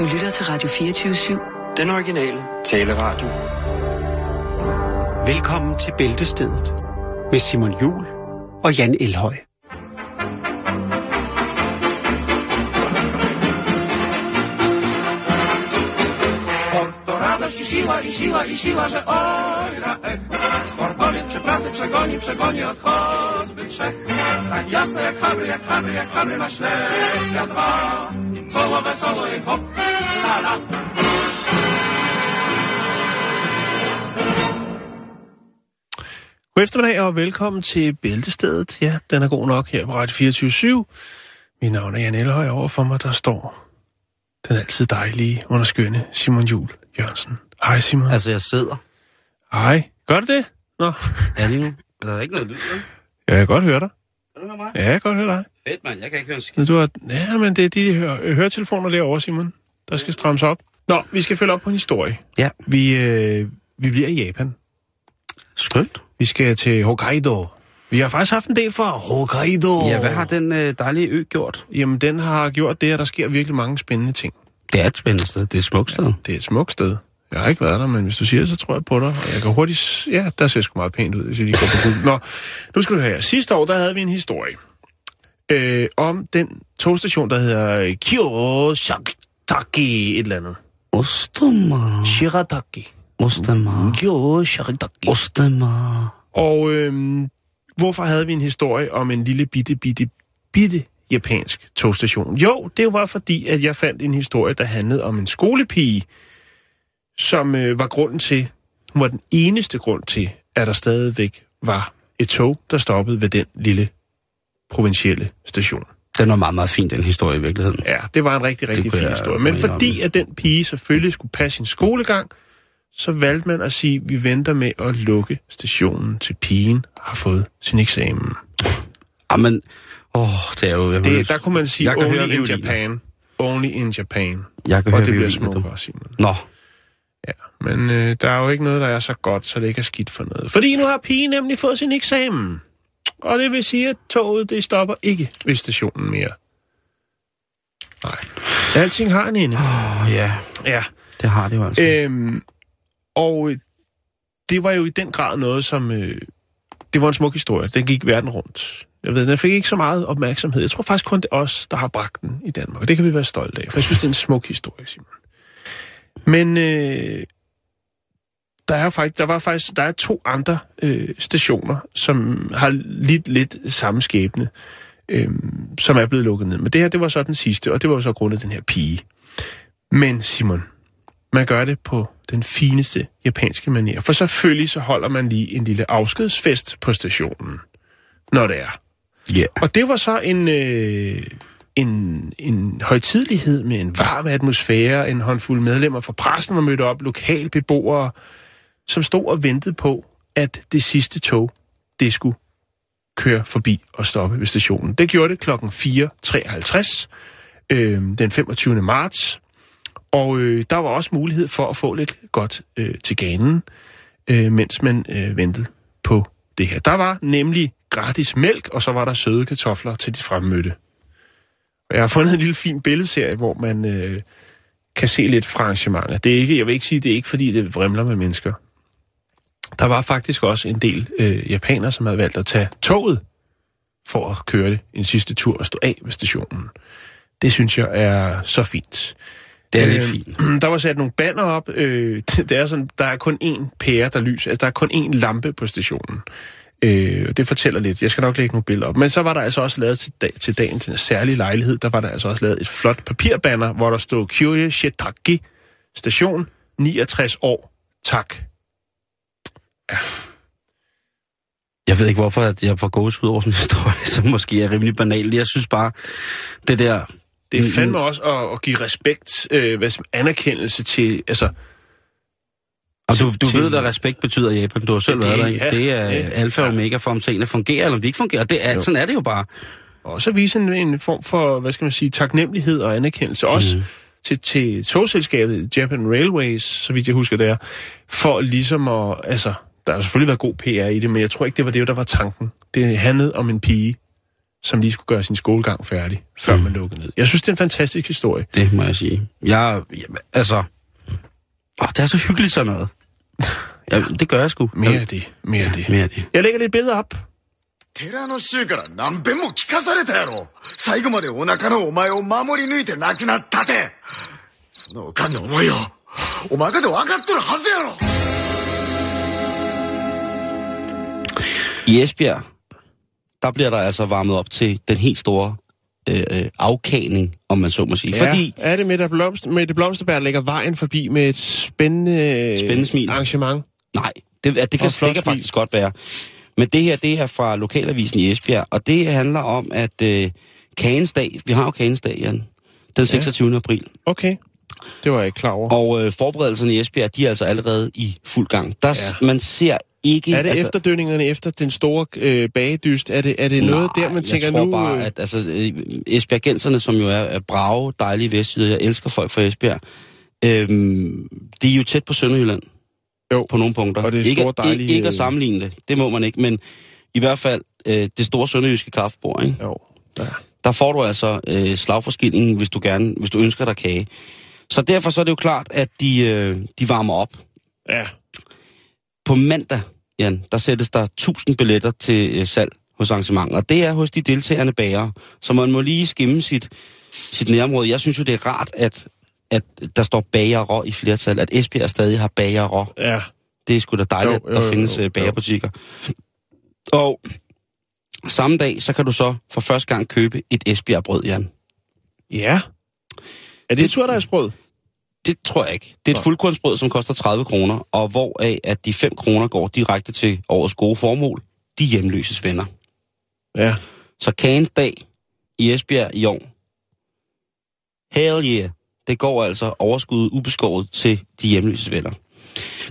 Du lytter til Radio 24-7. Den originale taleradio. Velkommen til Bæltestedet med Simon Jul og Jan Elhøj. Radość i siła, i siła, i siła, że oj, na ech. Sportowiec przy pracy przegoni, przegoni od choćby trzech. Tak jasne jak habry, jak habry, jak habry na ślepia dwa. Solo wesoło i hop, la la. God eftermiddag og velkommen til Bæltestedet. Ja, den er god nok her på Radio 24 Mit navn er Jan Elhøj, over for mig der står den altid dejlige, underskønne Simon Jul Jørgensen. Hej Simon. Altså, jeg sidder. Hej. Gør du det? Nå, Ja, lige nu. Der er ikke noget lyd, vel? jeg kan godt høre dig. Kan du høre mig? Ja, jeg kan godt høre dig. Fedt, mand. Jeg kan ikke høre en skid. Du har, ja, men det er de hør, høretelefoner derovre, Simon. Der skal strammes op. Nå, vi skal følge op på en historie. Ja. Vi, øh, vi bliver i Japan. Skønt. Vi skal til Hokkaido. Vi har faktisk haft en del fra Hokkaido. Ja, hvad har den øh, dejlige ø gjort? Jamen, den har gjort det, at der sker virkelig mange spændende ting. Det er et spændende sted. Det er et smukt sted. Det er et smukt sted. Jeg har ikke været der, men hvis du siger det, så tror jeg på dig. Og jeg kan hurtigt... Ja, der ser sgu meget pænt ud, hvis jeg lige går på Google. Nå, nu skal du høre. Sidste år, der havde vi en historie øh, om den togstation, der hedder Kyoshitaki et eller andet. Ostema. Shirataki. Ostema. Kyoshitaki. Ostema. Og øh, hvorfor havde vi en historie om en lille bitte, bitte, bitte japansk togstation? Jo, det var fordi, at jeg fandt en historie, der handlede om en skolepige, som øh, var grunden til, var den eneste grund til, at der stadigvæk var et tog, der stoppede ved den lille provincielle station. Den var meget, meget fin, den historie i virkeligheden. Ja, det var en rigtig, rigtig fin historie. Men fordi at den pige selvfølgelig skulle passe sin skolegang, så valgte man at sige, at vi venter med at lukke stationen til pigen har fået sin eksamen. Jamen, åh, det er jo... Jeg Det, der kunne man sige, jeg only in. Japan. Only in Japan. Jeg kan Og høre det bliver smukt også, Simon. Nå, Ja, men øh, der er jo ikke noget, der er så godt, så det ikke er skidt for noget. Fordi nu har pigen nemlig fået sin eksamen. Og det vil sige, at toget det stopper ikke ved stationen mere. Nej. Alting har en ende. åh, ja, Ja. det har det jo altså. Øhm, og øh, det var jo i den grad noget, som... Øh, det var en smuk historie. Den gik verden rundt. Jeg ved, den fik ikke så meget opmærksomhed. Jeg tror faktisk kun det er os, der har bragt den i Danmark. Og det kan vi være stolte af, for jeg synes, det er en smuk historie, Simon. Men øh, der er faktisk, der var faktisk der er to andre øh, stationer, som har lidt lidt samme skæbne, øh, som er blevet lukket ned. Men det her, det var så den sidste, og det var jo så grundet den her pige. Men Simon, man gør det på den fineste japanske manier. For selvfølgelig så holder man lige en lille afskedsfest på stationen, når det er. Ja. Og det var så en, øh, en, en højtidlighed med en varm atmosfære, en håndfuld medlemmer fra pressen var mødt op, lokalbeboere, som stod og ventede på, at det sidste tog, det skulle køre forbi og stoppe ved stationen. Det gjorde det klokken 4.53 øh, den 25. marts, og øh, der var også mulighed for at få lidt godt øh, til ganen, øh, mens man øh, ventede på det her. Der var nemlig gratis mælk, og så var der søde kartofler til de fremmødte. Og jeg har fundet en lille fin billedserie, hvor man øh, kan se lidt fra arrangementet. Det er ikke, jeg vil ikke sige, det er ikke fordi, det vrimler med mennesker. Der var faktisk også en del øh, japanere, som havde valgt at tage toget for at køre det en sidste tur og stå af ved stationen. Det synes jeg er så fint. Det er lidt Øh, fint. Der var sat nogle banner op. Øh, det er sådan, der er kun én pære, der lyser. Altså, der er kun én lampe på stationen. Øh, og det fortæller lidt. Jeg skal nok lægge nogle billeder op. Men så var der altså også lavet til, dag, til dagen til en særlig lejlighed, der var der altså også lavet et flot papirbanner, hvor der stod Kyoye Shitaki station 69 år. Tak. Jeg ved ikke, hvorfor at jeg får gås ud over sådan en historie, som måske er rimelig banal. Jeg synes bare, det der... Det er fandme også at, at give respekt, øh, hvad som anerkendelse til, altså, Og du, du til- ved, hvad respekt betyder i Japan. Du har selv Det- været der. ja, Det er ja, alfa og ja. omega for, om tingene fungerer, eller om de ikke fungerer. Det er, Jo. sådan er det jo bare. også at vise en, en form for, hvad skal man sige, taknemmelighed og anerkendelse. Også mm. til, til togselskabet Japan Railways, så vidt jeg husker det er, for ligesom at, altså, der har selvfølgelig været god PR i det, men jeg tror ikke, det var det, der var tanken. Det handlede om en pige, som lige skulle gøre sin skolegang færdig, før Mm. man lukkede ned. Jeg synes, det er en fantastisk historie. Det må jeg sige. Jeg, jeg altså... Åh, det er så hyggeligt sådan noget. Ja, det gør jeg sgu. Mere af det. Mere af det. Mere af det. Jeg lægger lidt billeder op. 寺の衆から何遍も聞かされたやろ最後までお腹のお前を守り抜いて亡くなったてそのおかんの思いをお前かで分かっとるはずやろ I Esbjerg, der bliver der altså varmet op til den helt store øh, øh, afkagning, om man så må sige. Ja, Fordi, er det Mette, Blomst, Mette Blomsterberg lægger vejen forbi med et spændende, Spændende smil. arrangement? nej, det, det, kan, Og flot det kan faktisk godt være. Men det her, det er fra Lokalavisen i Esbjerg, og det handler om, at øh, Kagens vi har jo Kagens Jan, den 26. Ja. april, Okay, det var jeg ikke klar over. og øh, forberedelserne i Esbjerg, de er altså allerede i fuld gang. Der, ja. Man ser ikke... er det altså, efterdønningerne efter den store øh, bagedyst? Er det, er det noget der, man tænker jeg tror nu... bare, øh, at altså, øh, Esbjergenserne, som jo er, er brave, dejlige vestjyder, jeg elsker folk fra Esbjerg, øhm, de er jo tæt på Sønderjylland. Jo, På nogle punkter. og det er ikke, store, dejlige- ikke, ikke at sammenligne det, det må man ikke, men i hvert fald øh, det store sønderjyske kaffebord, ikke? Jo, ja. der får du altså øh, slagforskillingen, hvis du gerne, hvis du ønsker dig kage. Så derfor så er det jo klart, at de, øh, de varmer op. ja. På mandag, Jan, der sættes der 1000 billetter til øh, salg hos arrangementet, og det er hos de deltagende bagere. Så man må lige skimme sit, sit nærområde. Jeg synes jo, det er rart, at, at der står bagerå i flertal, at Esbjerg stadig har bagerå. ja. Det er sgu da dejligt, Jo, at jo, der jo, findes jo, øh, bagerbutikker. Og samme dag, så kan du så for første gang købe et Esbjerg-brød, Jan. Ja. Er det et surdejsbrød? Det tror jeg ikke. Det er et fuldkornsbrød, som koster 30 kroner, og hvoraf at de 5 kroner går direkte til årets gode formål, de hjemløses venner. Ja. Så Kagens dag i Esbjerg i år, hell yeah, det går altså overskuddet ubeskåret til de hjemløses venner.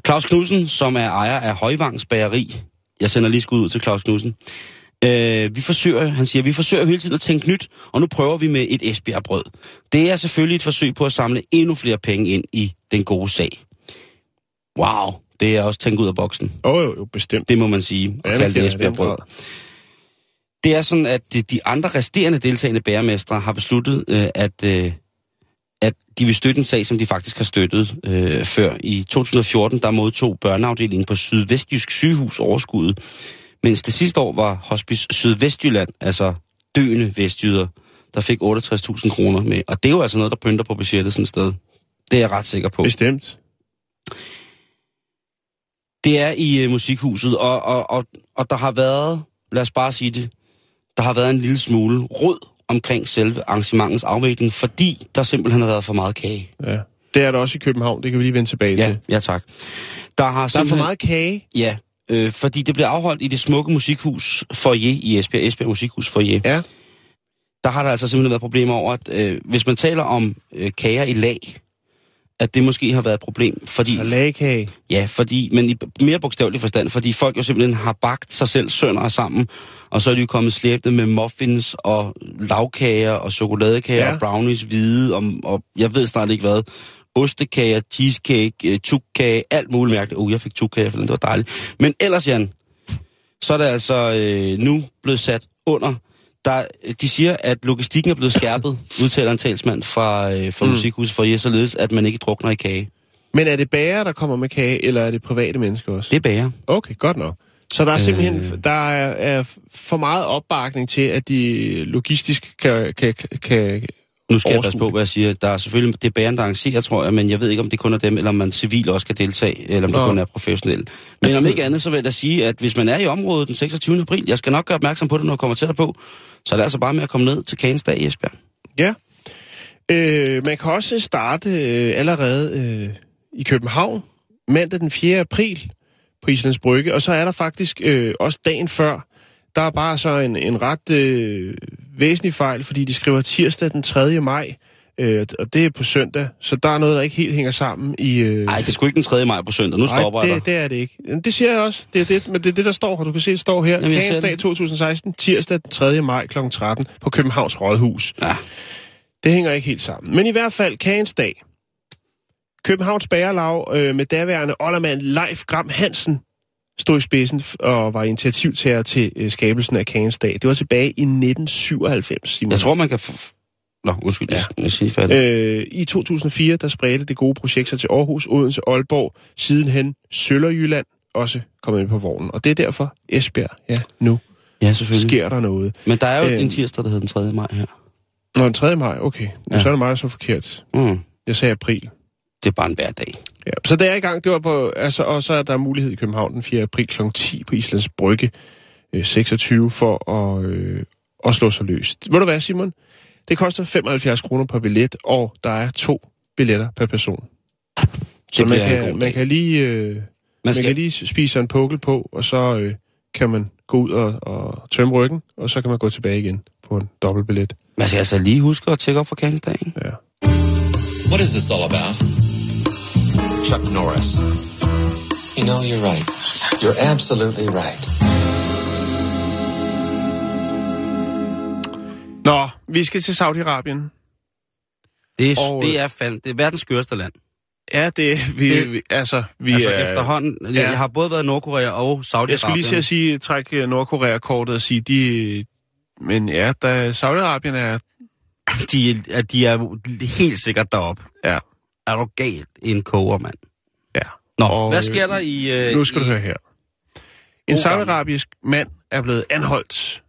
Claus Knudsen, som er ejer af Højvangs Bageri, jeg sender lige skud ud til Claus Knudsen, Øh, vi forsøger, han siger, vi forsøger hele tiden at tænke nyt, og nu prøver vi med et Esbjerg-brød. Det er selvfølgelig et forsøg på at samle endnu flere penge ind i den gode sag. Wow, det er også tænkt ud af boksen. Oh, jo, jo, bestemt. Det må man sige, og Ja, kalde det Esbjerg-brød. Det er sådan, at de, de andre resterende deltagende bæremestre har besluttet, øh, at, øh, at de vil støtte en sag, som de faktisk har støttet øh, før. I 2014, der modtog børneafdelingen på Sydvestjysk sygehus overskuddet, mens det sidste år var Hospice Sydvestjylland, altså døende vestjyder, der fik 68.000 kroner med. Og det er jo altså noget, der pynter på budgettet sådan et sted. Det er jeg ret sikker på. Bestemt. Det er i øh, musikhuset, og, og, og, og der har været, lad os bare sige det, der har været en lille smule rød omkring selve arrangementets afvikling, fordi der simpelthen har været for meget kage. Ja. Det er der også i København, det kan vi lige vende tilbage Ja, til. ja tak. Der, har Der er for meget kage. Ja, øh, fordi det blev afholdt i det smukke musikhus foyer i Esbjerg, Esbjerg Musikhus foyer. Ja. Der har der altså simpelthen været problemer over, at øh, hvis man taler om øh, kager i lag, at det måske har været et problem, fordi... Og lagkage. Ja, fordi, men i mere bogstavelig forstand, fordi folk jo simpelthen har bagt sig selv sønder sammen, og så er de jo kommet slæbende med muffins og lavkager og chokoladekager ja. og brownies hvide, og, og jeg ved snart ikke hvad, ostekager, cheesecake, øh, tukkage, alt muligt mærkeligt. Uh, jeg fik tukkage, for den, det var dejligt. Men ellers, Jan, så er det altså øh, nu blevet sat under. Der, de siger, at logistikken er blevet skærpet, udtaler en talsmand fra, øh, fra mm. Musikhuset for således at man ikke drukner i kage. Men er det bager, der kommer med kage, eller er det private mennesker også? Det er bager. Okay, godt nok. Så der er simpelthen Øh. der er, er for meget opbakning til, at de logistisk kan... kan, kan Nu skal jeg passe på, hvad jeg siger. Der er selvfølgelig, det er bærende, der arrangerer, tror jeg, men jeg ved ikke, om det kun er dem, eller om man civil også skal deltage, eller om det Nå. kun er professionel. Men om ikke andet, så vil jeg da sige, at hvis man er i området den 26. april, jeg skal nok gøre opmærksom på det, når jeg kommer tættere på, så er det altså bare med at komme ned til Kagens dag i Esbjerg. Ja. Øh, man kan også starte øh, allerede øh, i København mandag den 4. april på Islands Brygge, og så er der faktisk øh, også dagen før, der er bare så en, en ret øh, væsentlig fejl, fordi de skriver tirsdag den 3. maj, øh, og det er på søndag, så der er noget, der ikke helt hænger sammen i... Øh, Nej, det er sgu ikke den 3. maj på søndag. Nu stopper jeg det, dig. det er det ikke. Det siger jeg også. Det er det, men det er det, der står her. Du kan se, det står her. Jamen, jeg Kagens ser dag det. 2016, tirsdag den 3. maj kl. 13 på Københavns Rådhus. Ja. Det hænger ikke helt sammen. Men i hvert fald, Kagens dag. Københavns Bagerlag øh, med daværende oldermand Leif Gram Hansen stod i spidsen og var initiativtager til øh, skabelsen af Kagens dag. Det var tilbage i 1997, Simon. Jeg tror, man kan... Nå, undskyld, ja. Jeg, siger færdig. Øh, I 2004, der spredte det gode projekt sig til Aarhus, Odense, Aalborg, sidenhen Sønderjylland også kommet med på vognen. Og det er derfor Esbjerg, ja, nu ja, selvfølgelig. sker der noget. Men der er jo Øhm. en tirsdag, der hedder den 3. maj her. Nå, den 3. maj, okay. Ja. Ja. Så er det mig, der så forkert. Mm. Jeg sagde april. Det er bare en hver dag. Ja, så det er i gang, det var på, altså, og så er der mulighed i København den 4. april kl. 10 på Islands Brygge øh, 26 for at, øh, at slå sig løs. Ved du hvad, Simon? Det koster 75 kroner per billet, og der er to billetter per person. Så man bliver en god kan, man kan lige... Øh, Man man skal, kan lige spise sig en pukkel på, og så øh, kan man gå ud og, og tømme ryggen, og så kan man gå tilbage igen på en dobbeltbillet. man skal altså lige huske at tjekke op for kansdagen. Ja. What is this all about? Chuck Norris. You know, you're right. You're absolutely right. Nå, vi skal til Saudi-Arabien. Det er, Og- det er, fandme, det er verdens skørste land. Ja, det vi, Det- vi altså vi altså er, efterhånden. Jeg, ja. jeg har både været i Nordkorea og Saudi-Arabien. Jeg skulle lige til at sige, trække Nordkorea-kortet og sige, de... Men ja, da Saudi-Arabien er... De, at de er helt sikkert deroppe. Ja, Er du galt en koger, mand? ja. Nå, Og, hvad øh, sker der i... Øh, Nu skal i, du høre her. En saudiarabisk mand er blevet anholdt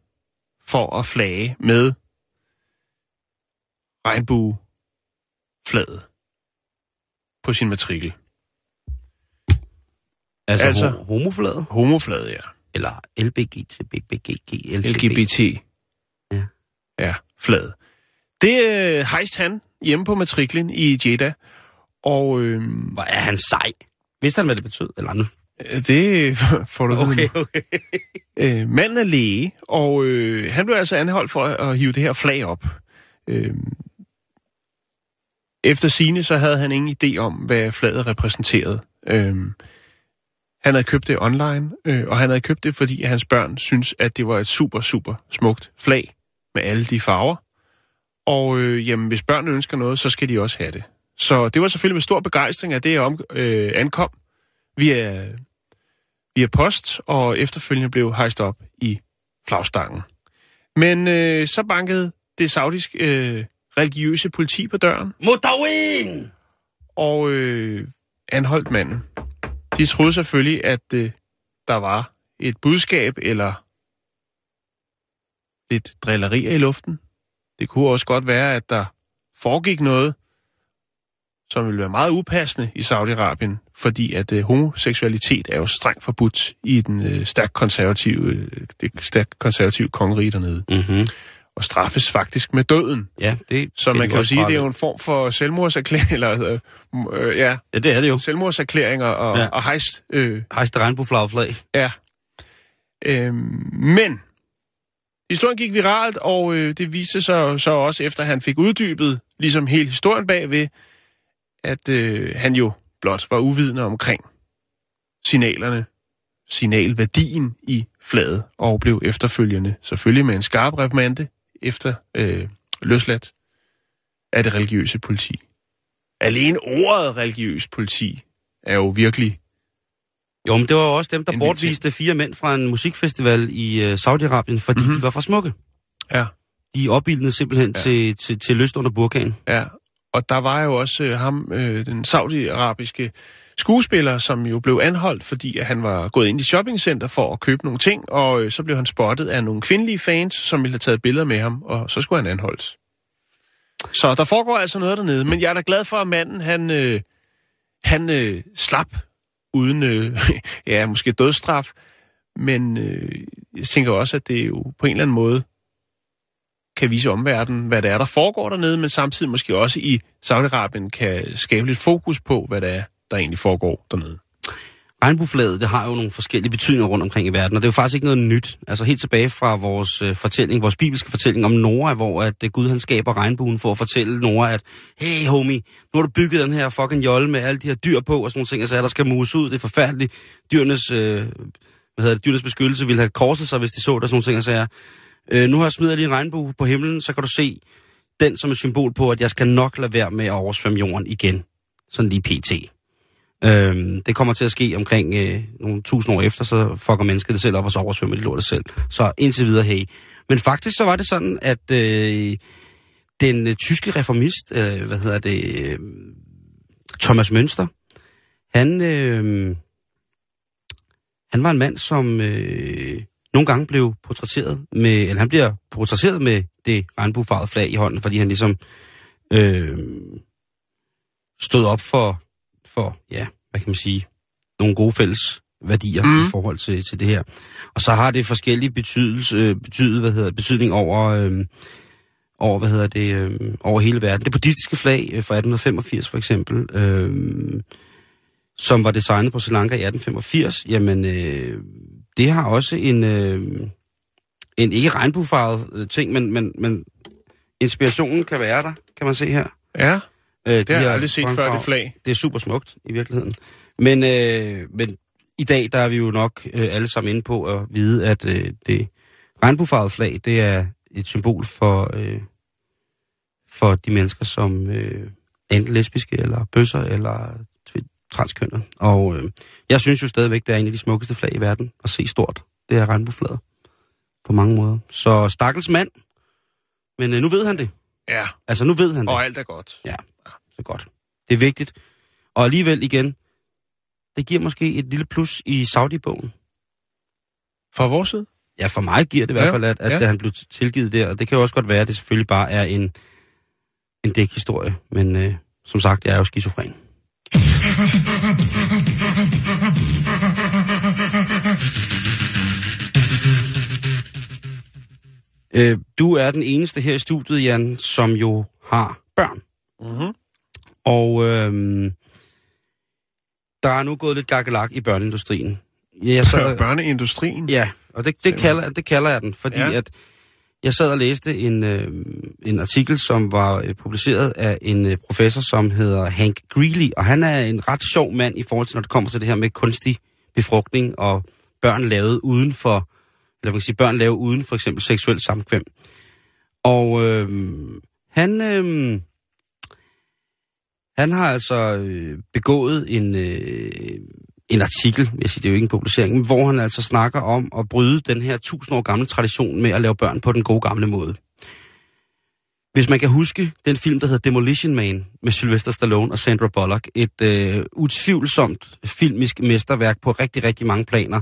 for at flage med regnbueflaget på sin matrikel. Altså, altså- altså homoflaget? Homoflaget, ja. Eller LBGT, BBGG, LGBT. Ja. Ja, flaget. Det øh, hejste han hjemme på matriklen i Jeddah, og øh, Hvor er han sej. Vidste han, hvad det betød? Eller nu? det får du Okay, okay. Øh, manden er læge, og øh, han blev altså anholdt for at, hive det her flag op. Øh, efter sine så havde han ingen idé om, hvad flaget repræsenterede. Øh, han havde købt det online, øh, og han havde købt det, fordi hans børn synes, at det var et super, super smukt flag med alle de farver. Og øh, jamen, hvis børnene ønsker noget, så skal de også have det. Så det var selvfølgelig med stor begejstring, at det om, øh, ankom via via post, og efterfølgende blev hejst op i flagstangen. Men øh, så bankede det saudiske øh, religiøse politi på døren, Mutawin! og øh, anholdt manden. De troede selvfølgelig, at øh, der var et budskab eller lidt drillerier i luften. Det kunne også godt være, at der foregik noget, som ville være meget upassende i Saudi-Arabien, fordi at øh, homoseksualitet er jo strengt forbudt i den øh, stærkt konservative, øh, det stærkt konservative kongerige dernede, Mm-hmm. og straffes faktisk med døden. Ja, det Så man kan jo sige, at det er jo en form for selvmordserklæring, eller øh, øh, ja, Ja, det er det jo. selvmordserklæringer og, ja. Og hejst øh, Hejste regnbueflagflag. Ja. Øhm, men historien gik viralt, og øh, det viste sig så også, efter han fik uddybet ligesom hele historien bagved, at øh, han jo blot var uvidende omkring signalerne, signalværdien i flaget, og blev efterfølgende, selvfølgelig med en skarp reprimande, efter øh, løsladt af det religiøse politi. Alene ordet religiøs politi er jo virkelig Jo, men det var jo også dem, der bortviste fire mænd fra en musikfestival i uh, Saudi-Arabien, fordi Mhm. mm-hmm. de var for smukke. Ja. De opildnede simpelthen ja. til, til, til lyst under burkanen. Ja, og der var jo også øh, ham, øh, den saudiarabiske skuespiller, som jo blev anholdt, fordi at han var gået ind i shoppingcenter for at købe nogle ting, og øh, så blev han spottet af nogle kvindelige fans, som ville have taget billeder med ham, og så skulle han anholdes. Så der foregår altså noget dernede, men jeg er da glad for, at manden, han, øh, han øh, slap uden, øh, ja, måske dødsstraf, men øh, jeg tænker også, at det jo på en eller anden måde kan vise omverdenen, hvad det er, der foregår dernede, men samtidig måske også i Saudi-Arabien kan skabe lidt fokus på, hvad det er, der egentlig foregår dernede. Regnbueflaget, det har jo nogle forskellige betydninger rundt omkring i verden, og det er jo faktisk ikke noget nyt. Altså helt tilbage fra vores øh, fortælling, vores bibelske fortælling om Noah, hvor at øh, Gud han skaber regnbuen for at fortælle Noah, at hey homie, nu har du bygget den her fucking jolle med alle de her dyr på og sådan nogle ting, altså der skal mus ud, det er forfærdeligt. Dyrenes, øh, hvad hedder det, dyrenes beskyttelse ville have korset sig, hvis de så der sådan nogle ting, altså øh, nu har jeg smidt lige en regnbue på himlen, så kan du se den som et symbol på, at jeg skal nok lade være med at oversvømme jorden igen. Sådan lige pt. Øhm, det kommer til at ske omkring øh, nogle tusind år efter, så fucker mennesket det selv op, og så oversvømmer de lortet selv. Så indtil videre, hey. Men faktisk så var det sådan, at øh, den øh, tyske reformist, øh, hvad hedder det, øh, Thomas Mønster, han, øh, han var en mand, som øh, nogle gange blev portrætteret med, eller han bliver portrætteret med det regnbuefarvede flag i hånden, fordi han ligesom øh, stod op for, for, ja, hvad kan man sige, nogle gode fælles værdier mm. i forhold til, til det her. Og så har det forskellige betydelse, øh, betydet, hvad hedder, betydning over, øh, over, hvad hedder det, øh, over hele verden. Det buddhistiske flag øh, fra 1885 for eksempel, øh, som var designet på Sri Lanka i 1885, jamen øh, det har også en, øh, en ikke regnbuefarvet øh, ting, men, men, men inspirationen kan være der, kan man se her. Ja, Øh, det har jeg aldrig set før, det flag. Det er super smukt i virkeligheden. Men, øh, men i dag, der er vi jo nok øh, alle sammen inde på at vide, at øh, det regnbuefarvede flag, det er et symbol for, øh, for de mennesker, som øh, enten lesbiske, eller bøsser, eller transkønnet. Og øh, jeg synes jo stadigvæk, det er en af de smukkeste flag i verden at se stort. Det er regnbueflaget. På mange måder. Så stakkels mand. Men øh, nu ved han det. Ja, Altså, nu ved han det. og alt er godt. Ja, så godt. Det er vigtigt. Og alligevel igen, det giver måske et lille plus i Saudi-bogen. Fra vores side? Ja, for mig giver det i hvert Ja, fald, at, at ja. han blev tilgivet der. Og det kan jo også godt være, at det selvfølgelig bare er en, en dækhistorie. Men øh, som sagt, jeg er jo skizofren. Øh, du er den eneste her i studiet, Jan, som jo har børn. Mm-hmm. Og øhm, der er nu gået lidt gakkelak i børneindustrien. Ja, sad, Børneindustrien? ja og det, det, Simpelthen. kalder, det kalder jeg den, fordi ja. at jeg sad og læste en, øh, en artikel, som var øh, publiceret af en øh, professor, som hedder Hank Greeley, og han er en ret sjov mand i forhold til, når det kommer til det her med kunstig befrugtning og børn lavet uden for, eller man kan sige, børn lavet uden for eksempel seksuel samkvem. Og øh, han, øh, han har altså øh, begået en, øh, en artikel, vil jeg sige, det er jo ikke en publicering, hvor han altså snakker om at bryde den her tusind år gamle tradition med at lave børn på den gode gamle måde. Hvis man kan huske den film, der hedder Demolition Man med Sylvester Stallone og Sandra Bullock, et øh, utvivlsomt filmisk mesterværk på rigtig, rigtig mange planer,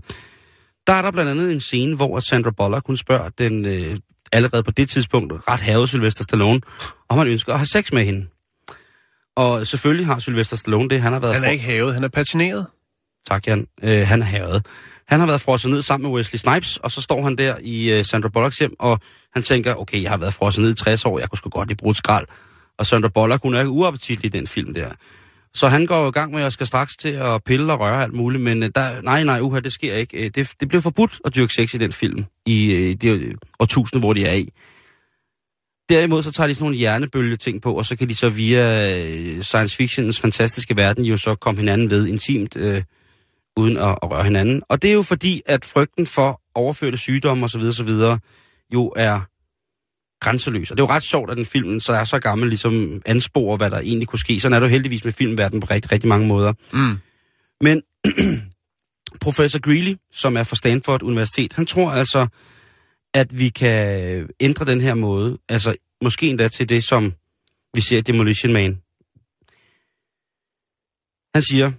der er der blandt andet en scene, hvor Sandra Bullock, hun spørger den øh, allerede på det tidspunkt ret havede Sylvester Stallone, om han ønsker at have sex med hende. Og selvfølgelig har Sylvester Stallone det. Han har været Han er for- ikke havet, han er patineret. Tak, Jan. Øh, han er havet. Han har været frosset ned sammen med Wesley Snipes, og så står han der i øh, Sandra Bullocks hjem, og han tænker, okay, jeg har været frosset ned i 60 år, jeg kunne sgu godt lige bruge et skrald. Og Sandra Bullock, hun er ikke uappetitlig i den film der. Så han går i gang med at skal straks til at pille og røre alt muligt, men øh, der, nej, nej, uha, det sker ikke. Øh, det, det blev forbudt at dyrke sex i den film, i øh, i det årtusinde, hvor de er i. Derimod så tager de sådan nogle hjernebølge ting på, og så kan de så via science fictionens fantastiske verden jo så komme hinanden ved intimt, øh, uden at, at røre hinanden. Og det er jo fordi, at frygten for overførte sygdomme osv. osv. jo er grænseløs. Og det er jo ret sjovt, at den film, så er så gammel, ligesom ansporer, hvad der egentlig kunne ske. Sådan er det jo heldigvis med filmverdenen på rigtig, rigtig mange måder. Mm. Men professor Greeley, som er fra Stanford Universitet, han tror altså, at vi kan ændre den her måde, altså måske endda til det, som vi ser i Demolition Man. Han siger,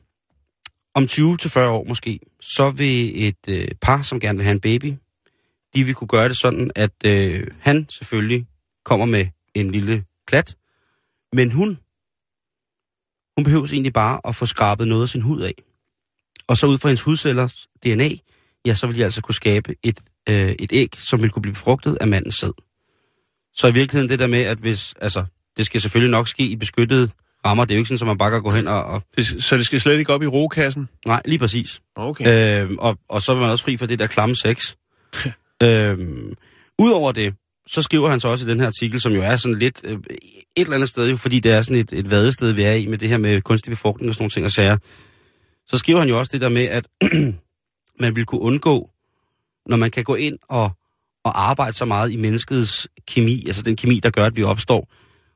om 20-40 år måske, så vil et øh, par, som gerne vil have en baby, de vil kunne gøre det sådan, at øh, han selvfølgelig kommer med en lille klat, men hun, hun behøver egentlig bare at få skrabet noget af sin hud af. Og så ud fra hendes hudcellers DNA, ja, så vil de altså kunne skabe et, øh, et æg, som vil kunne blive befrugtet af mandens sæd. Så i virkeligheden det der med, at hvis, altså, det skal selvfølgelig nok ske i beskyttede rammer, det er jo ikke sådan, at man bare kan gå hen og, og Det, så det skal slet ikke op i rokassen? nej, lige præcis. Okay. Øhm, og, og så er man også fri for det der klamme sex. øhm, Udover det, så skriver han så også i den her artikel, som jo er sådan lidt øh, et eller andet sted, jo, fordi det er sådan et, et vadested, vi er i med det her med kunstig befrugtning og sådan nogle ting og sager. Så skriver han jo også det der med, at man vil kunne undgå, når man kan gå ind og, og arbejde så meget i menneskets kemi, altså den kemi, der gør, at vi opstår.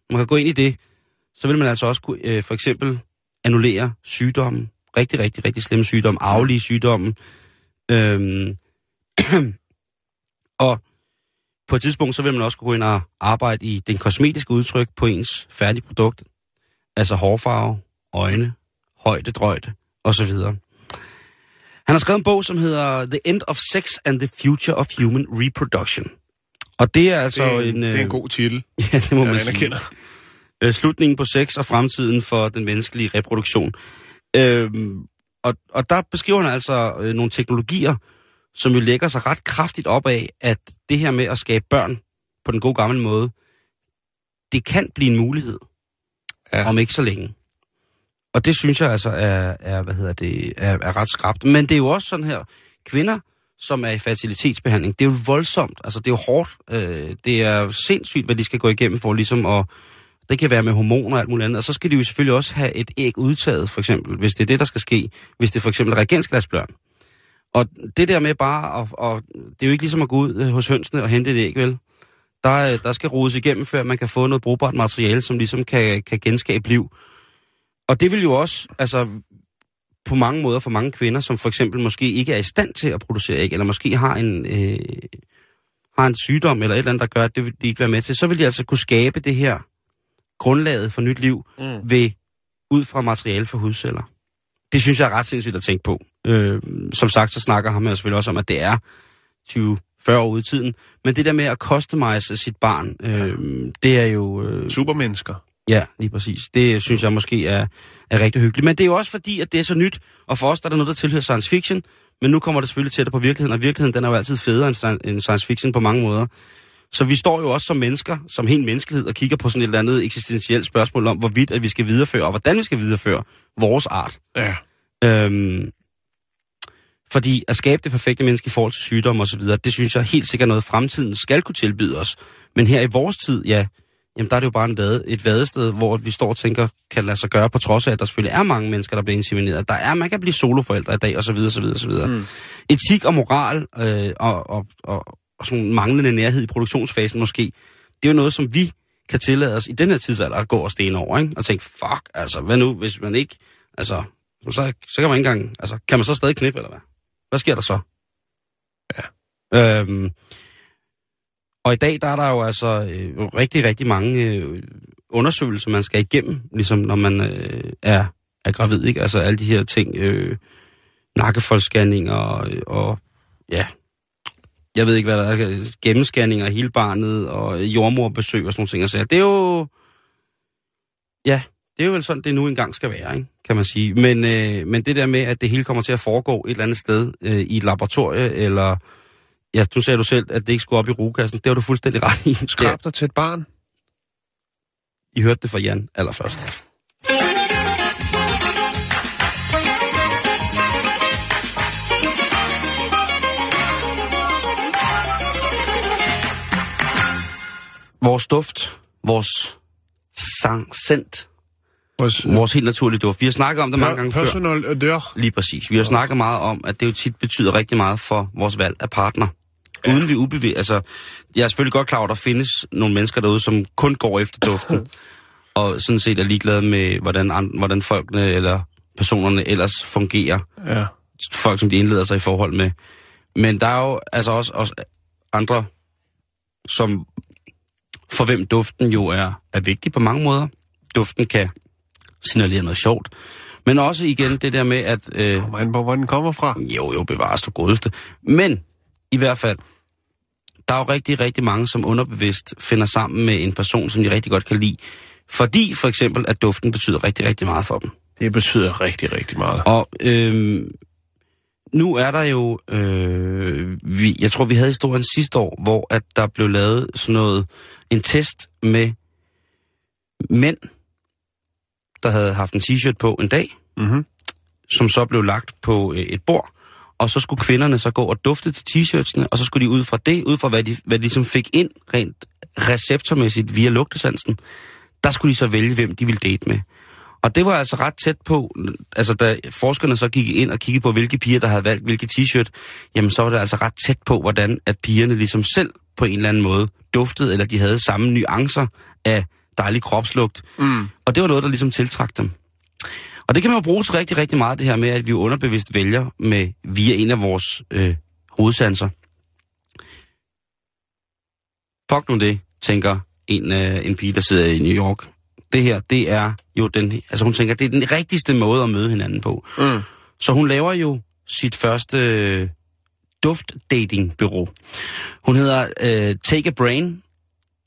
Man kan gå ind i det, så vil man altså også kunne øh, for eksempel annullere sygdomme, rigtig, rigtig, rigtig slemme sygdomme, arvelige sygdomme. Øhm, og på et tidspunkt, så vil man også gå ind og arbejde i den kosmetiske udtryk på ens færdige produkt. Altså hårfarve, øjne, højde, drøjde osv. Han har skrevet en bog, som hedder The End of Sex and the Future of Human Reproduction. Og det er altså det, er, en... det er en øh, god titel, Ja, det må man jeg sige. Øh, slutningen på sex og fremtiden for den menneskelige reproduktion. Øhm, og, og der beskriver han altså øh, nogle teknologier, som jo lægger sig ret kraftigt op af, at det her med at skabe børn på den gode gamle måde, det kan blive en mulighed. Ja. Om ikke så længe. Og det synes jeg altså er, er hvad hedder det, er, er ret skrabt. Men det er jo også sådan her, kvinder, som er i fertilitetsbehandling, det er jo voldsomt. Altså, det er jo hårdt. Øh, det er sindssygt, hvad de skal gå igennem for ligesom at... Det kan være med hormoner og alt muligt andet. Og så skal de jo selvfølgelig også have et æg udtaget, for eksempel, hvis det er det, der skal ske. Hvis det for eksempel er reagensglasbørn. Og det der med bare at... Og, det er jo ikke ligesom at gå ud øh, hos hønsene og hente et æg, vel? Der, øh, der skal rodes igennem, før man kan få noget brugbart materiale, som ligesom kan, kan genskabe liv. Og det vil jo også, altså på mange måder for mange kvinder, som for eksempel måske ikke er i stand til at producere æg, eller måske har en, øh, har en sygdom eller et eller andet, der gør, at det vil de ikke være med til, så vil de altså kunne skabe det her grundlaget for nyt liv Mm. ved, ud fra materiale for hudceller. Det synes jeg er ret sindssygt at tænke på. Øh, som sagt, så snakker han jo selvfølgelig også om, at det er 20-40 år ude i tiden. Men det der med at customize sit barn, øh, det er jo... Øh, Supermennesker. Ja, lige præcis. Det synes jeg måske er, er rigtig hyggeligt. Men det er jo også fordi, at det er så nyt, og for os der er der noget, der tilhører science fiction, men nu kommer det selvfølgelig tættere på virkeligheden, og virkeligheden den er jo altid federe end science fiction på mange måder. Så vi står jo også som mennesker, som helt menneskelighed, og kigger på sådan et eller andet eksistentielt spørgsmål om, hvorvidt at vi skal videreføre, og hvordan vi skal videreføre vores art. Ja. Øhm, fordi at skabe det perfekte menneske i forhold til sygdom og så videre, det synes jeg er helt sikkert noget, fremtiden skal kunne tilbyde os. Men her i vores tid, ja, jamen der er det jo bare en vade, et vadested, hvor vi står og tænker, kan lade sig gøre, på trods af, at der selvfølgelig er mange mennesker, der bliver insemineret. Der er, man kan blive soloforældre i dag, og så videre, så videre, så videre. Mm. Etik og moral, øh, og, og, og, og sådan en manglende nærhed i produktionsfasen måske, det er jo noget, som vi kan tillade os i den her tidsalder at gå og stene over, ikke? Og tænke, fuck, altså, hvad nu, hvis man ikke, altså, så, så kan man ikke engang, altså, kan man så stadig knippe, eller hvad? Hvad sker der så? Ja. Øhm, og i dag, der er der jo altså øh, rigtig, rigtig mange øh, undersøgelser, man skal igennem, ligesom når man øh, er, er gravid, ikke? Altså alle de her ting, øh, nakkefoldsscanninger og, og ja, jeg ved ikke, hvad der er, gennemscanninger af hele barnet og jordmorbesøg og sådan nogle ting. Altså, det er jo, ja, det er jo vel sådan, det nu engang skal være, ikke? kan man sige. Men, øh, men det der med, at det hele kommer til at foregå et eller andet sted øh, i et laboratorie, eller, ja, nu sagde du selv, at det ikke skulle op i rugekassen, det var du fuldstændig ret i. Skrab dig til et barn. I hørte det fra Jan allerførst. Vores duft, vores sang, sendt, Vores, vores helt naturlige duft. Vi har snakket om det mange gange før. personal odør. Lige præcis. Vi har snakket meget om, at det jo tit betyder rigtig meget for vores valg af partner. Ja. Uden vi ubevidst. Altså, jeg er selvfølgelig godt klar over, at der findes nogle mennesker derude, som kun går efter duften. og sådan set er ligeglade med, hvordan, an- hvordan folkene eller personerne ellers fungerer. Ja. Folk, som de indleder sig i forhold med. Men der er jo altså også, også andre, som for hvem duften jo er, er vigtig på mange måder. Duften kan signalere noget sjovt. Men også igen det der med, at... Øh, Kommer an på, hvor den kommer fra. jo, jo, bevares du godeste. Men i hvert fald, der er jo rigtig, rigtig mange, som underbevidst finder sammen med en person, som de rigtig godt kan lide. Fordi for eksempel, at duften betyder rigtig, rigtig meget for dem. Det betyder rigtig, rigtig meget. Og øh, nu er der jo, øh, vi, jeg tror vi havde historien sidste år, hvor at der blev lavet sådan noget, en test med mænd, der havde haft en t-shirt på en dag, Mm-hmm. som så blev lagt på øh, et bord, og så skulle kvinderne så gå og dufte til t-shirtsene, og så skulle de ud fra det, ud fra hvad de, hvad de ligesom fik ind rent receptormæssigt via lugtesansen, der skulle de så vælge, hvem de ville date med. Og det var altså ret tæt på, altså da forskerne så gik ind og kiggede på, hvilke piger, der havde valgt hvilke t-shirt, jamen så var det altså ret tæt på, hvordan at pigerne ligesom selv på en eller anden måde duftede, eller de havde samme nuancer af dejlig kropslugt. Mm. Og det var noget, der ligesom tiltrak dem. Og det kan man jo bruge til rigtig, rigtig meget, det her med, at vi jo underbevidst vælger med via en af vores øh, hovedsanser. Fuck nu det, tænker en, øh, en pige, der sidder i New York. Det her, det er jo den... Altså hun tænker, det er den rigtigste måde at møde hinanden på. Mm. Så hun laver jo sit første øh, duft-dating-bureau. Hun hedder øh, Take a Brain.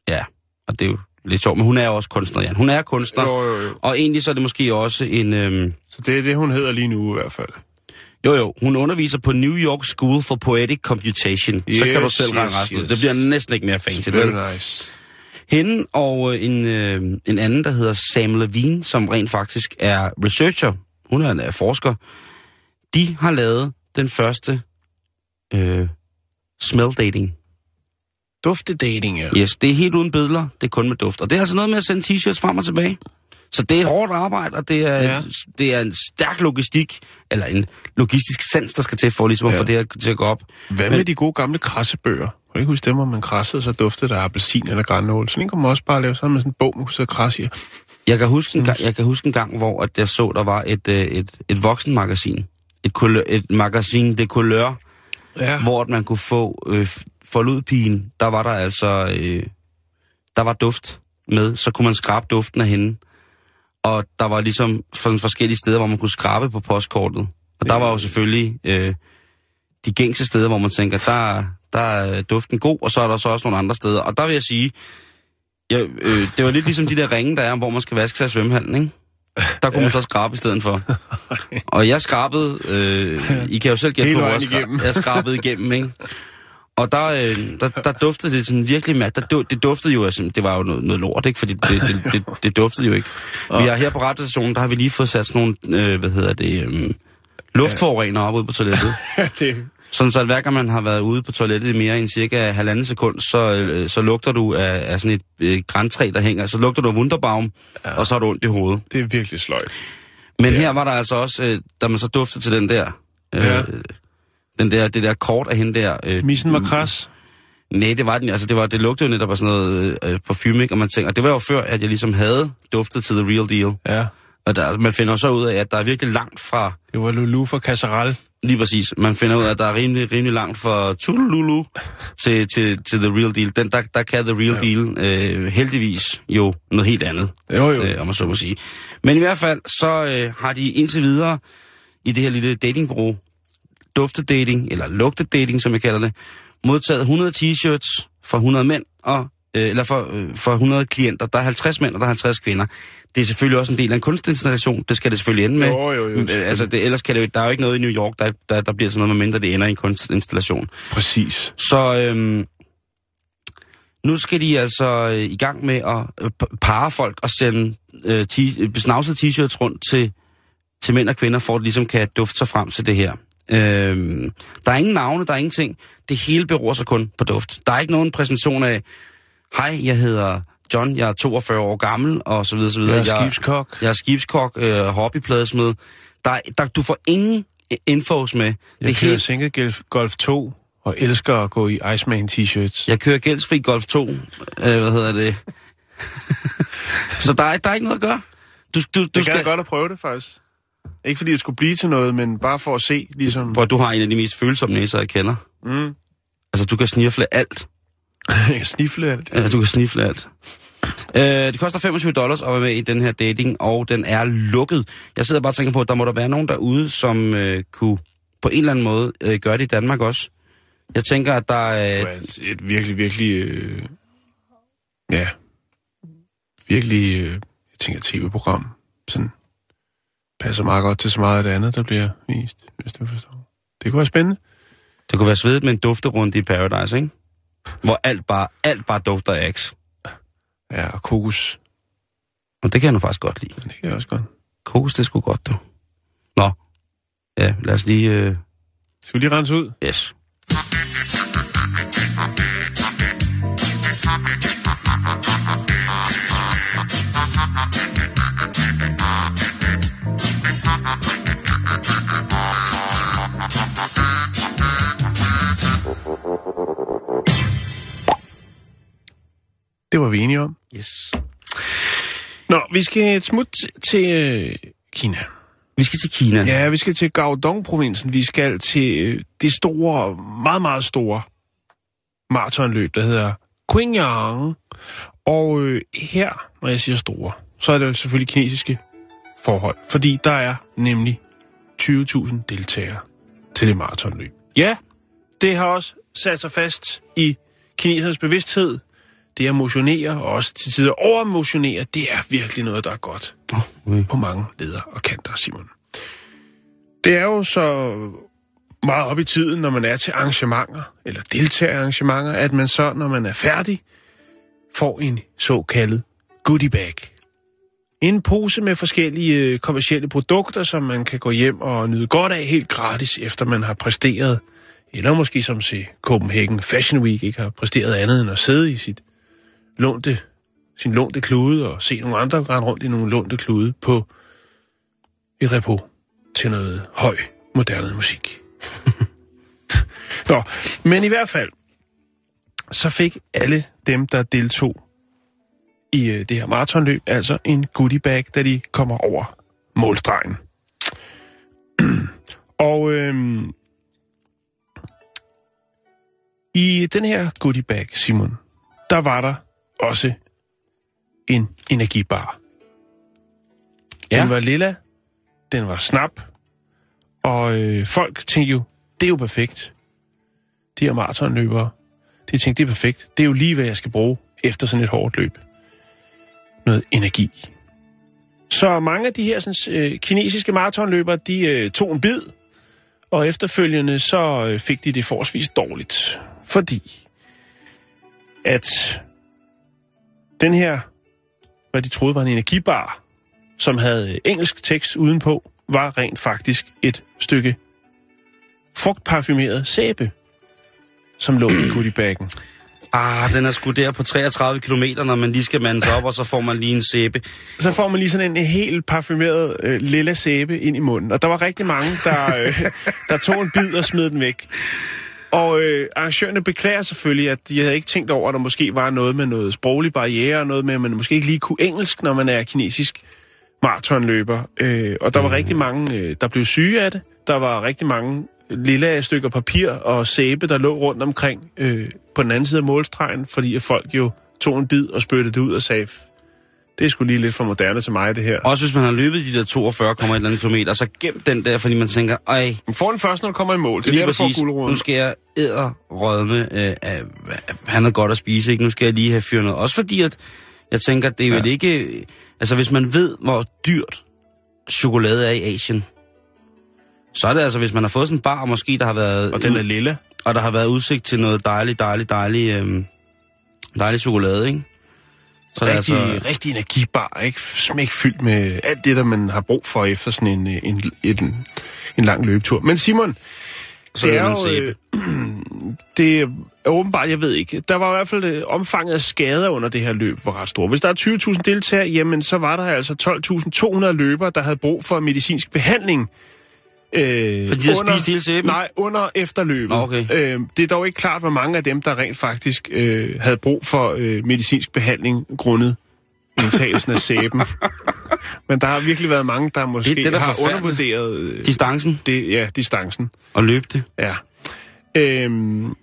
Ja, og det er jo lidt sjovt, men hun er også kunstner, Jan. Hun er kunstner, Jo, jo, jo. og egentlig så er det måske også en... Øh, Så det er det, hun hedder lige nu i hvert fald. jo, jo, hun underviser på New York School for Poetic Computation. Yes, så kan du Yes, selv regne yes, resten ud. yes. Det bliver næsten ikke mere fancy. vel? Very nice. Hende og øh, en, øh, en anden, der hedder Sam Levine, som rent faktisk er researcher, hun er en er forsker, de har lavet den første øh, smell dating. Duftedating, ja. Yes, det er helt uden billeder, det er kun med duft. Og det er altså noget med at sende t-shirts frem og tilbage. Så det er et hårdt arbejde, og det er, Ja. det er en stærk logistik, eller en logistisk sans, der skal til for ligesom at Ja. få det her til at gå op. Hvad med de gode gamle krassebøger? Kan ikke huske dem, hvor man krassede, så duftede der appelsin eller granål? Sådan en kan man også bare lave sådan med sådan en bog, man kunne sidde og krasse i. Jeg kan huske en gang, jeg kan huske en gang hvor at jeg så, der var et, øh, et, et voksenmagasin. Et, couleur, et magasin de couleur, Ja. hvor at man kunne få øh, forludpigen. Der var der altså, øh, der var duft med, så kunne man skrabe duften af hende. Og der var ligesom forskellige steder, hvor man kunne skrabe på postkortet. Og der var jo selvfølgelig øh, de gængse steder, hvor man tænker, der, der er duften god, og så er der så også nogle andre steder. Og der vil jeg sige, jeg, øh, det var lidt ligesom de der ringe, der er, hvor man skal vaske sig i svømmehallen, ikke? Der kunne man så skrabe i stedet for. Og jeg skrabede, øh, I kan jo selv gætte på, hvor jeg, skra- jeg skrabede igennem, ikke? Og der, øh, der, der duftede det sådan virkelig mærkeligt. Der, det duftede jo, altså, det var jo noget, noget lort, ikke? Fordi det, det, det, det duftede jo ikke. Vi har her på radiostationen, der har vi lige fået sat sådan nogle, øh, hvad hedder det, øh, luftforurener op ude på toilettet. det, Sådan så at hver gang man har været ude på toilettet i mere end cirka halvanden sekund, så, øh, så lugter du af, af sådan et øh, græntræ, der hænger. Så lugter du af Wunderbaum, ja. og så har du ondt i hovedet. det er virkelig sløjt. Men Ja. her var der altså også, øh, da man så duftede til den der, øh, Ja. den der, det der kort af hende der. Øh, Missen var kras. Nej, det var den, altså det, var, det lugtede jo netop af sådan noget øh, parfume, ikke? Og man tænker, og det var jo før, at jeg ligesom havde duftet til The Real Deal. Ja. Og der, man finder så ud af, at der er virkelig langt fra, Det var Lulu fra Casserelle. Lige præcis, man finder ud af, at der er rimelig, rimelig langt fra Tululu til, til, til The Real Deal. Den, der, der kan The Real ja. Deal øh, heldigvis jo noget helt andet, Jo, jo. Øh, om man så må sige. Men i hvert fald, så øh, har de indtil videre i det her lille datingbureau, duftedating, eller lugtedating, som jeg kalder det, modtaget 100 t-shirts for 100 mænd, og, øh, eller for, øh, for 100 klienter. Der er 50 mænd, og der er 50 kvinder. Det er selvfølgelig også en del af en kunstinstallation. Det skal det selvfølgelig ende med. Jo, jo, jo. Øh, Altså, det, ellers kan det der er jo ikke noget i New York, der, der, der bliver sådan noget, med mindre det ender i en kunstinstallation. Præcis. Så øhm, nu skal de altså øh, i gang med at øh, p- parre folk og sende øh, t- besnavsede t-shirts rundt til, til mænd og kvinder, for at de ligesom kan dufte sig frem til det her. Øhm, der er ingen navne, der er ingenting. Det hele beror sig kun på duft. Der er ikke nogen præsentation af, hej, jeg hedder John, jeg er 42 år gammel, og så videre, så videre. Jeg er skibskok. Jeg er skibskok, øh, hobbypladesmed. Der, der, du får ingen infos med. Jeg det er kører helt, Single Golf- Golf 2 og elsker at gå i Iceman t-shirts. Jeg kører gældsfri Golf 2. Øh, hvad hedder det? så der er, der er ikke noget at gøre. Du, du, du det skal... godt at prøve det, faktisk. Ikke fordi det skulle blive til noget, men bare for at se, ligesom... Hvor du har en af de mest følsomme næser, jeg kender. Mm. Altså, du kan snifle alt. Jeg kan snifle alt. Ja, du kan snifle alt. Øh, det koster 25 dollars at være med i den her dating, og den er lukket. Jeg sidder bare og tænker på, at der må der være nogen derude, som øh, kunne på en eller anden måde øh, gøre det i Danmark også. Jeg tænker, at der er... Det var et, et virkelig, virkelig... Øh, ja. Virkelig, øh, jeg tænker, tv-program. Sådan passer meget godt til så meget af det andet, der bliver vist, hvis du forstår. Det kunne være spændende. Det kunne være svedigt med en dufterunde i Paradise, ikke? Hvor alt bare, alt bare dufter af. Ja, og kokos. Og det kan jeg nu faktisk godt lide. Det kan jeg også godt. Kokos, det sgu godt, du. Nå. Ja, lad os lige... Øh... Skal vi lige rense ud? Yes. Det var vi enige om. Yes. Nå, vi skal et smut til øh, Kina. Vi skal til Kina. Ja, vi skal til Guangdong-provinsen. Vi skal til øh, det store, meget, meget store maratonløb, der hedder Qingyang. Og øh, her, når jeg siger store, så er det jo selvfølgelig kinesiske forhold. Fordi der er nemlig 20.000 deltagere til det maratonløb. Ja, det har også sat sig fast i kinesernes bevidsthed. Det at motionere, og også til tider overmotionere, det er virkelig noget, der er godt Okay. på mange leder og kanter, Simon. Det er jo så meget op i tiden, når man er til arrangementer, eller deltager arrangementer, at man så, når man er færdig, får en såkaldet goodie bag. En pose med forskellige øh, kommersielle produkter, som man kan gå hjem og nyde godt af helt gratis, efter man har præsteret, eller måske som til Copenhagen Fashion Week ikke har præsteret andet end at sidde i sit lånte, sin lånte klude og se nogle andre rende rundt i nogle lånte klude på et repo til noget høj, moderne musik. Nå, men i hvert fald, så fik alle dem, der deltog i øh, det her maratonløb, altså en goodie bag, da de kommer over målstregen. Og øhm, i den her goodie bag, Simon, der var der også en energibar. Ja. Den var lilla, den var snap, og øh, folk tænkte jo, det er jo perfekt. De her maratonløbere, de tænkte, det er perfekt. Det er jo lige, hvad jeg skal bruge efter sådan et hårdt løb. Noget energi. Så mange af de her sådan, øh, kinesiske maratonløbere, de øh, tog en bid, og efterfølgende så øh, fik de det forholdsvis dårligt. Fordi at den her, hvad de troede var en energibar, som havde øh, engelsk tekst udenpå, var rent faktisk et stykke frugtparfumeret sæbe, som lå i goodiebaggen. Ah, den er sgu der på 33 km, når man lige skal mande sig op, og så får man lige en sæbe. Så får man lige sådan en helt parfumeret øh, lille sæbe ind i munden. Og der var rigtig mange, der, øh, der tog en bid og smed den væk. Og øh, arrangørerne beklager selvfølgelig, at de havde ikke tænkt over, at der måske var noget med noget sproglig barriere, og noget med, at man måske ikke lige kunne engelsk, når man er kinesisk maratonløber. Øh, og der var rigtig mange, øh, der blev syge af det. Der var rigtig mange lille stykker papir og sæbe, der lå rundt omkring øh, på den anden side af målstregen, fordi at folk jo tog en bid og spyttede det ud og sagde, det er sgu lige lidt for moderne til mig, det her. Også hvis man har løbet de der 42,1 km, så gem den der, fordi man tænker, ej, Men får den først, når du kommer i mål. Det er der, du får præcis, nu skal jeg æderrødme øh, af, han er godt at spise, ikke? Nu skal jeg lige have fyret noget. Også fordi, at jeg tænker, det er Ja. vel ikke... Altså, hvis man ved, hvor dyrt chokolade er i Asien, så er det altså, hvis man har fået sådan en bar, måske der har været... Og den er lille. og der har været udsigt til noget dejligt, dejligt, dejligt, øhm, dejligt chokolade, ikke? Så er det Rigtig, altså... rigtig energibar, ikke? Smæk fyldt med alt det, der man har brug for efter sådan en, øh, en, en, en lang løbetur. Men Simon, Så det er er jo, øh, det er åbenbart, jeg ved ikke. Der var i hvert fald øh, omfanget af skader under det her løb var ret stort. Hvis der er 20.000 deltagere, jamen så var der altså 12.200 løbere, der havde brug for medicinsk behandling. Øh, Fordi de havde spist hele sæben? Nej, under efterløbet. Nå, okay. øh, det er dog ikke klart, hvor mange af dem, der rent faktisk øh, havde brug for øh, medicinsk behandling grundet indtagelsen af sæben. Men der har virkelig været mange, der måske Det det, der er har undervurderet øh, Distancen det, ja, distancen. og løb det. Ja. Øhm,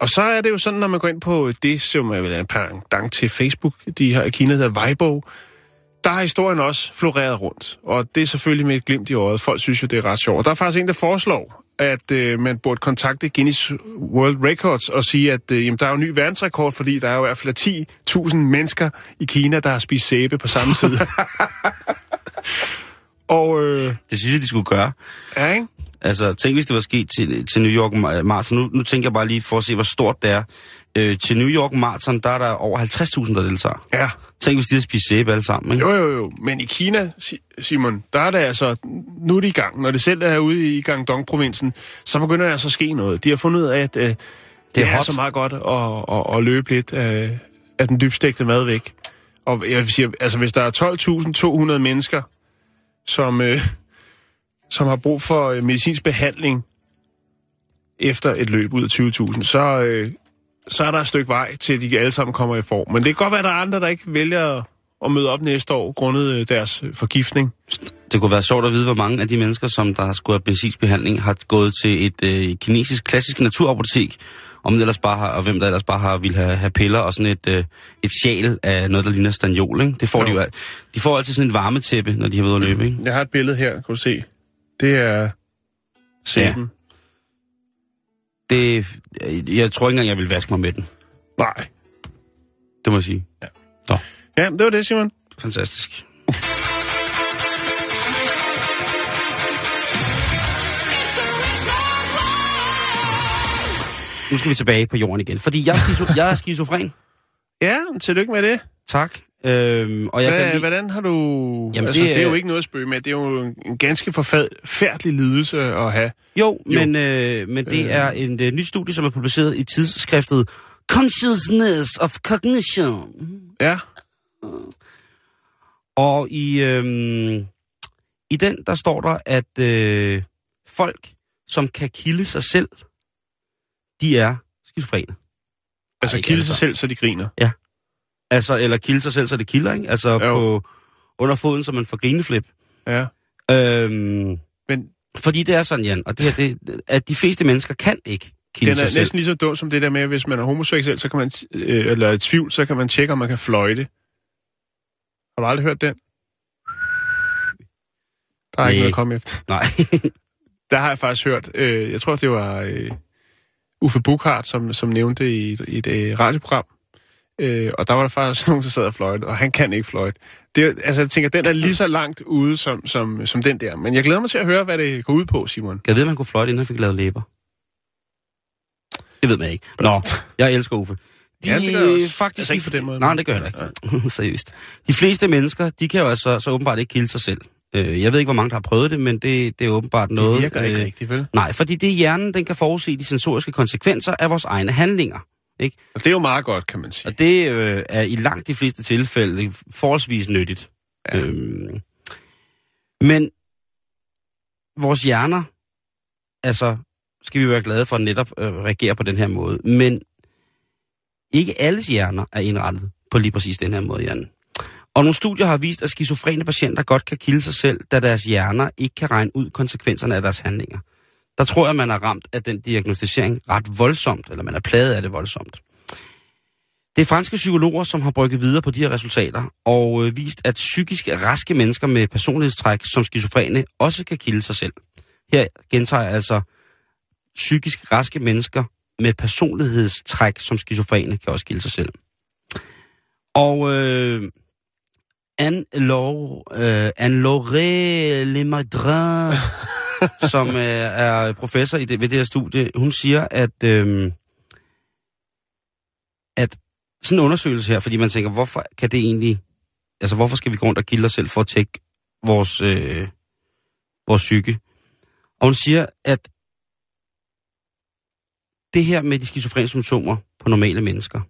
og så er det jo sådan, når man går ind på det, som er vel en pendant til Facebook, de her i Kina, der hedder Weibo, der har historien også floreret rundt. Og det er selvfølgelig med et glimt i øjet. Folk synes jo, det er ret sjovt. Og der er faktisk en, der foreslår, at øh, man burde kontakte Guinness World Records og sige, at øh, jamen, der er jo en ny verdensrekord, fordi der er jo i hvert fald 10.000 mennesker i Kina, der har spist sæbe på samme tid. og øh, Det synes jeg, de skulle gøre. ja, ikke? Altså, tænk hvis det var sket til, til New York Marathon. Nu, nu tænker jeg bare lige for at se, hvor stort det er. Øh, til New York Marathon, der er der over 50.000, der deltager. Ja. Tænk hvis de havde spist sæbe alle sammen, ikke? Jo, jo, jo. Men i Kina, Si- Simon, der er det altså... Nu er det i gang. Når det selv er ude i Guangdong-provinsen, så begynder der altså at ske noget. De har fundet ud af, at øh, det, det er, hot. så meget godt at, at, at løbe lidt af, af den dybstegte mad væk. Og jeg vil sige, altså hvis der er 12.200 mennesker, som, øh, som har brug for øh, medicinsk behandling efter et løb ud af 20.000, så, øh, så er der et stykke vej til, at de alle sammen kommer i form. Men det kan godt være, at der er andre, der ikke vælger at møde op næste år, grundet øh, deres øh, forgiftning. Det kunne være sjovt at vide, hvor mange af de mennesker, som der har skulle have benzinsbehandling, har gået til et øh, kinesisk klassisk naturapotek, om det ellers bare har, og hvem der ellers bare har vil have, have piller og sådan et, øh, et sjal af noget, der ligner stanjol, ikke? Det får Jo. de jo al- De får altid sådan en varmetæppe, når de har været ude at løbe, ikke? Jeg har et billede her, kan du se. Det er sæben. Det, jeg tror ikke engang, jeg vil vaske mig med den. Ja. Nej. Det må jeg sige. Ja, det var det, Simon. Fantastisk. Nu skal vi tilbage på jorden igen, fordi jeg er, skizo- jeg er skizofren. Ja, tillykke med det. Tak. Øhm, og jeg Hvad, kan lide, hvordan har du... Jamen, altså, det det, det er er- jo ikke noget at spøge med. Det er jo en, ganske forfærdelig lidelse at have. jo, jo. men, øh, men det Øh. er en øh, nyt studie, som er publiceret i tidsskriftet Consciousness of Cognition. Ja. Og i, øhm, i den, der står der, at øh, folk, som kan kilde sig selv, de er skizofrene. Altså kilde sig selv, så de griner. Altså, eller kilde sig selv, så det kilder, ikke? Altså Jo. på, under foden, så man får grineflip. Ja. Øhm, Men fordi det er sådan, Jan, og det her, det, at de fleste mennesker kan ikke kilde den sig er selv. næsten lige så dum som det der med, at hvis man er homoseksuel, så kan man, øh, eller i tvivl, så kan man tjekke, om man kan fløjte. Har du aldrig hørt den? Der er ikke Nej. noget at komme efter. Nej. Der har jeg faktisk hørt, øh, jeg tror, det var øh, Uffe Bukhardt, som, som nævnte i et, i et øh, radioprogram. Øh, og der var der faktisk nogen, der sad og fløjte, og han kan ikke fløjte. Det, altså, jeg tænker, den er lige så langt ude som, som, som den der. Men jeg glæder mig til at høre, hvad det går ud på, Simon. Jeg at man kunne fløjte, inden han fik lavet læber? Det ved man ikke. Nå, jeg elsker Uffe. De, Ja, det gør jeg også. faktisk, Altså ikke på den måde, Nej, det gør jeg ikke. Seriøst. De fleste mennesker, de kan jo altså så åbenbart ikke kilde sig selv. Øh, Jeg ved ikke, hvor mange, der har prøvet det, men det, det er åbenbart noget... Det virker ikke øh, rigtigt, vel? Nej, fordi det er hjernen, den kan forudse de sensoriske konsekvenser af vores egne handlinger. Ikke? Altså, det er jo meget godt, kan man sige. Og det øh, er i langt de fleste tilfælde forholdsvis nyttigt. Ja. Øhm, men vores hjerner, altså skal vi være glade for at netop øh, reagere på den her måde, men ikke alles hjerner er indrettet på lige præcis den her måde, Jan. Og nogle studier har vist, at skizofrene patienter godt kan kilde sig selv, da deres hjerner ikke kan regne ud konsekvenserne af deres handlinger. Der tror jeg, man er ramt af den diagnostisering ret voldsomt, eller man er plaget af det voldsomt. Det er franske psykologer, som har brygget videre på de her resultater, og øh, vist, at psykisk raske mennesker med personlighedstræk som skizofrene også kan kilde sig selv. Her gentager jeg altså, psykisk raske mennesker med personlighedstræk som skizofrene kan også kilde sig selv. Og øh, Anne-Laure øh, Anne Lemadrin, som øh, er professor i det, ved det her studie, hun siger, at, øh, at sådan en undersøgelse her, fordi man tænker, hvorfor kan det egentlig, altså hvorfor skal vi gå rundt og kilde os selv for at tjekke vores, øh, vores psyke? Og hun siger, at det her med de skizofrene symptomer på normale mennesker,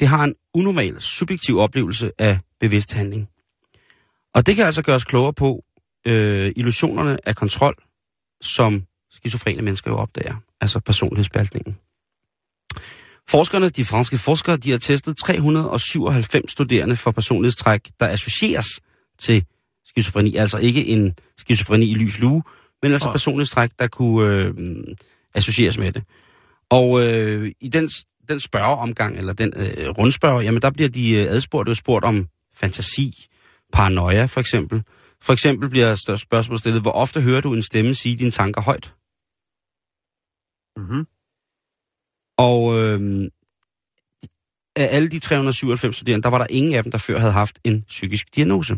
det har en unormal, subjektiv oplevelse af bevidst handling. Og det kan altså gøre os klogere på øh, illusionerne af kontrol, som skizofrene mennesker jo opdager, altså personlighedsspaltningen. Forskerne, de franske forskere, de har testet 397 studerende for personlighedstræk, der associeres til skizofreni. Altså ikke en skizofreni i lys lue, men altså personlighedstræk, der kunne øh, associeres med det. Og øh, i den, den spørgeomgang, eller den øh, rundspørge, jamen der bliver de øh, adspurgt og spurgt om fantasi, paranoia for eksempel. For eksempel bliver stør- spørgsmål stillet, hvor ofte hører du en stemme sige dine tanker højt? Mm-hmm. Og øh, af alle de 397 studerende, der var der ingen af dem, der før havde haft en psykisk diagnose.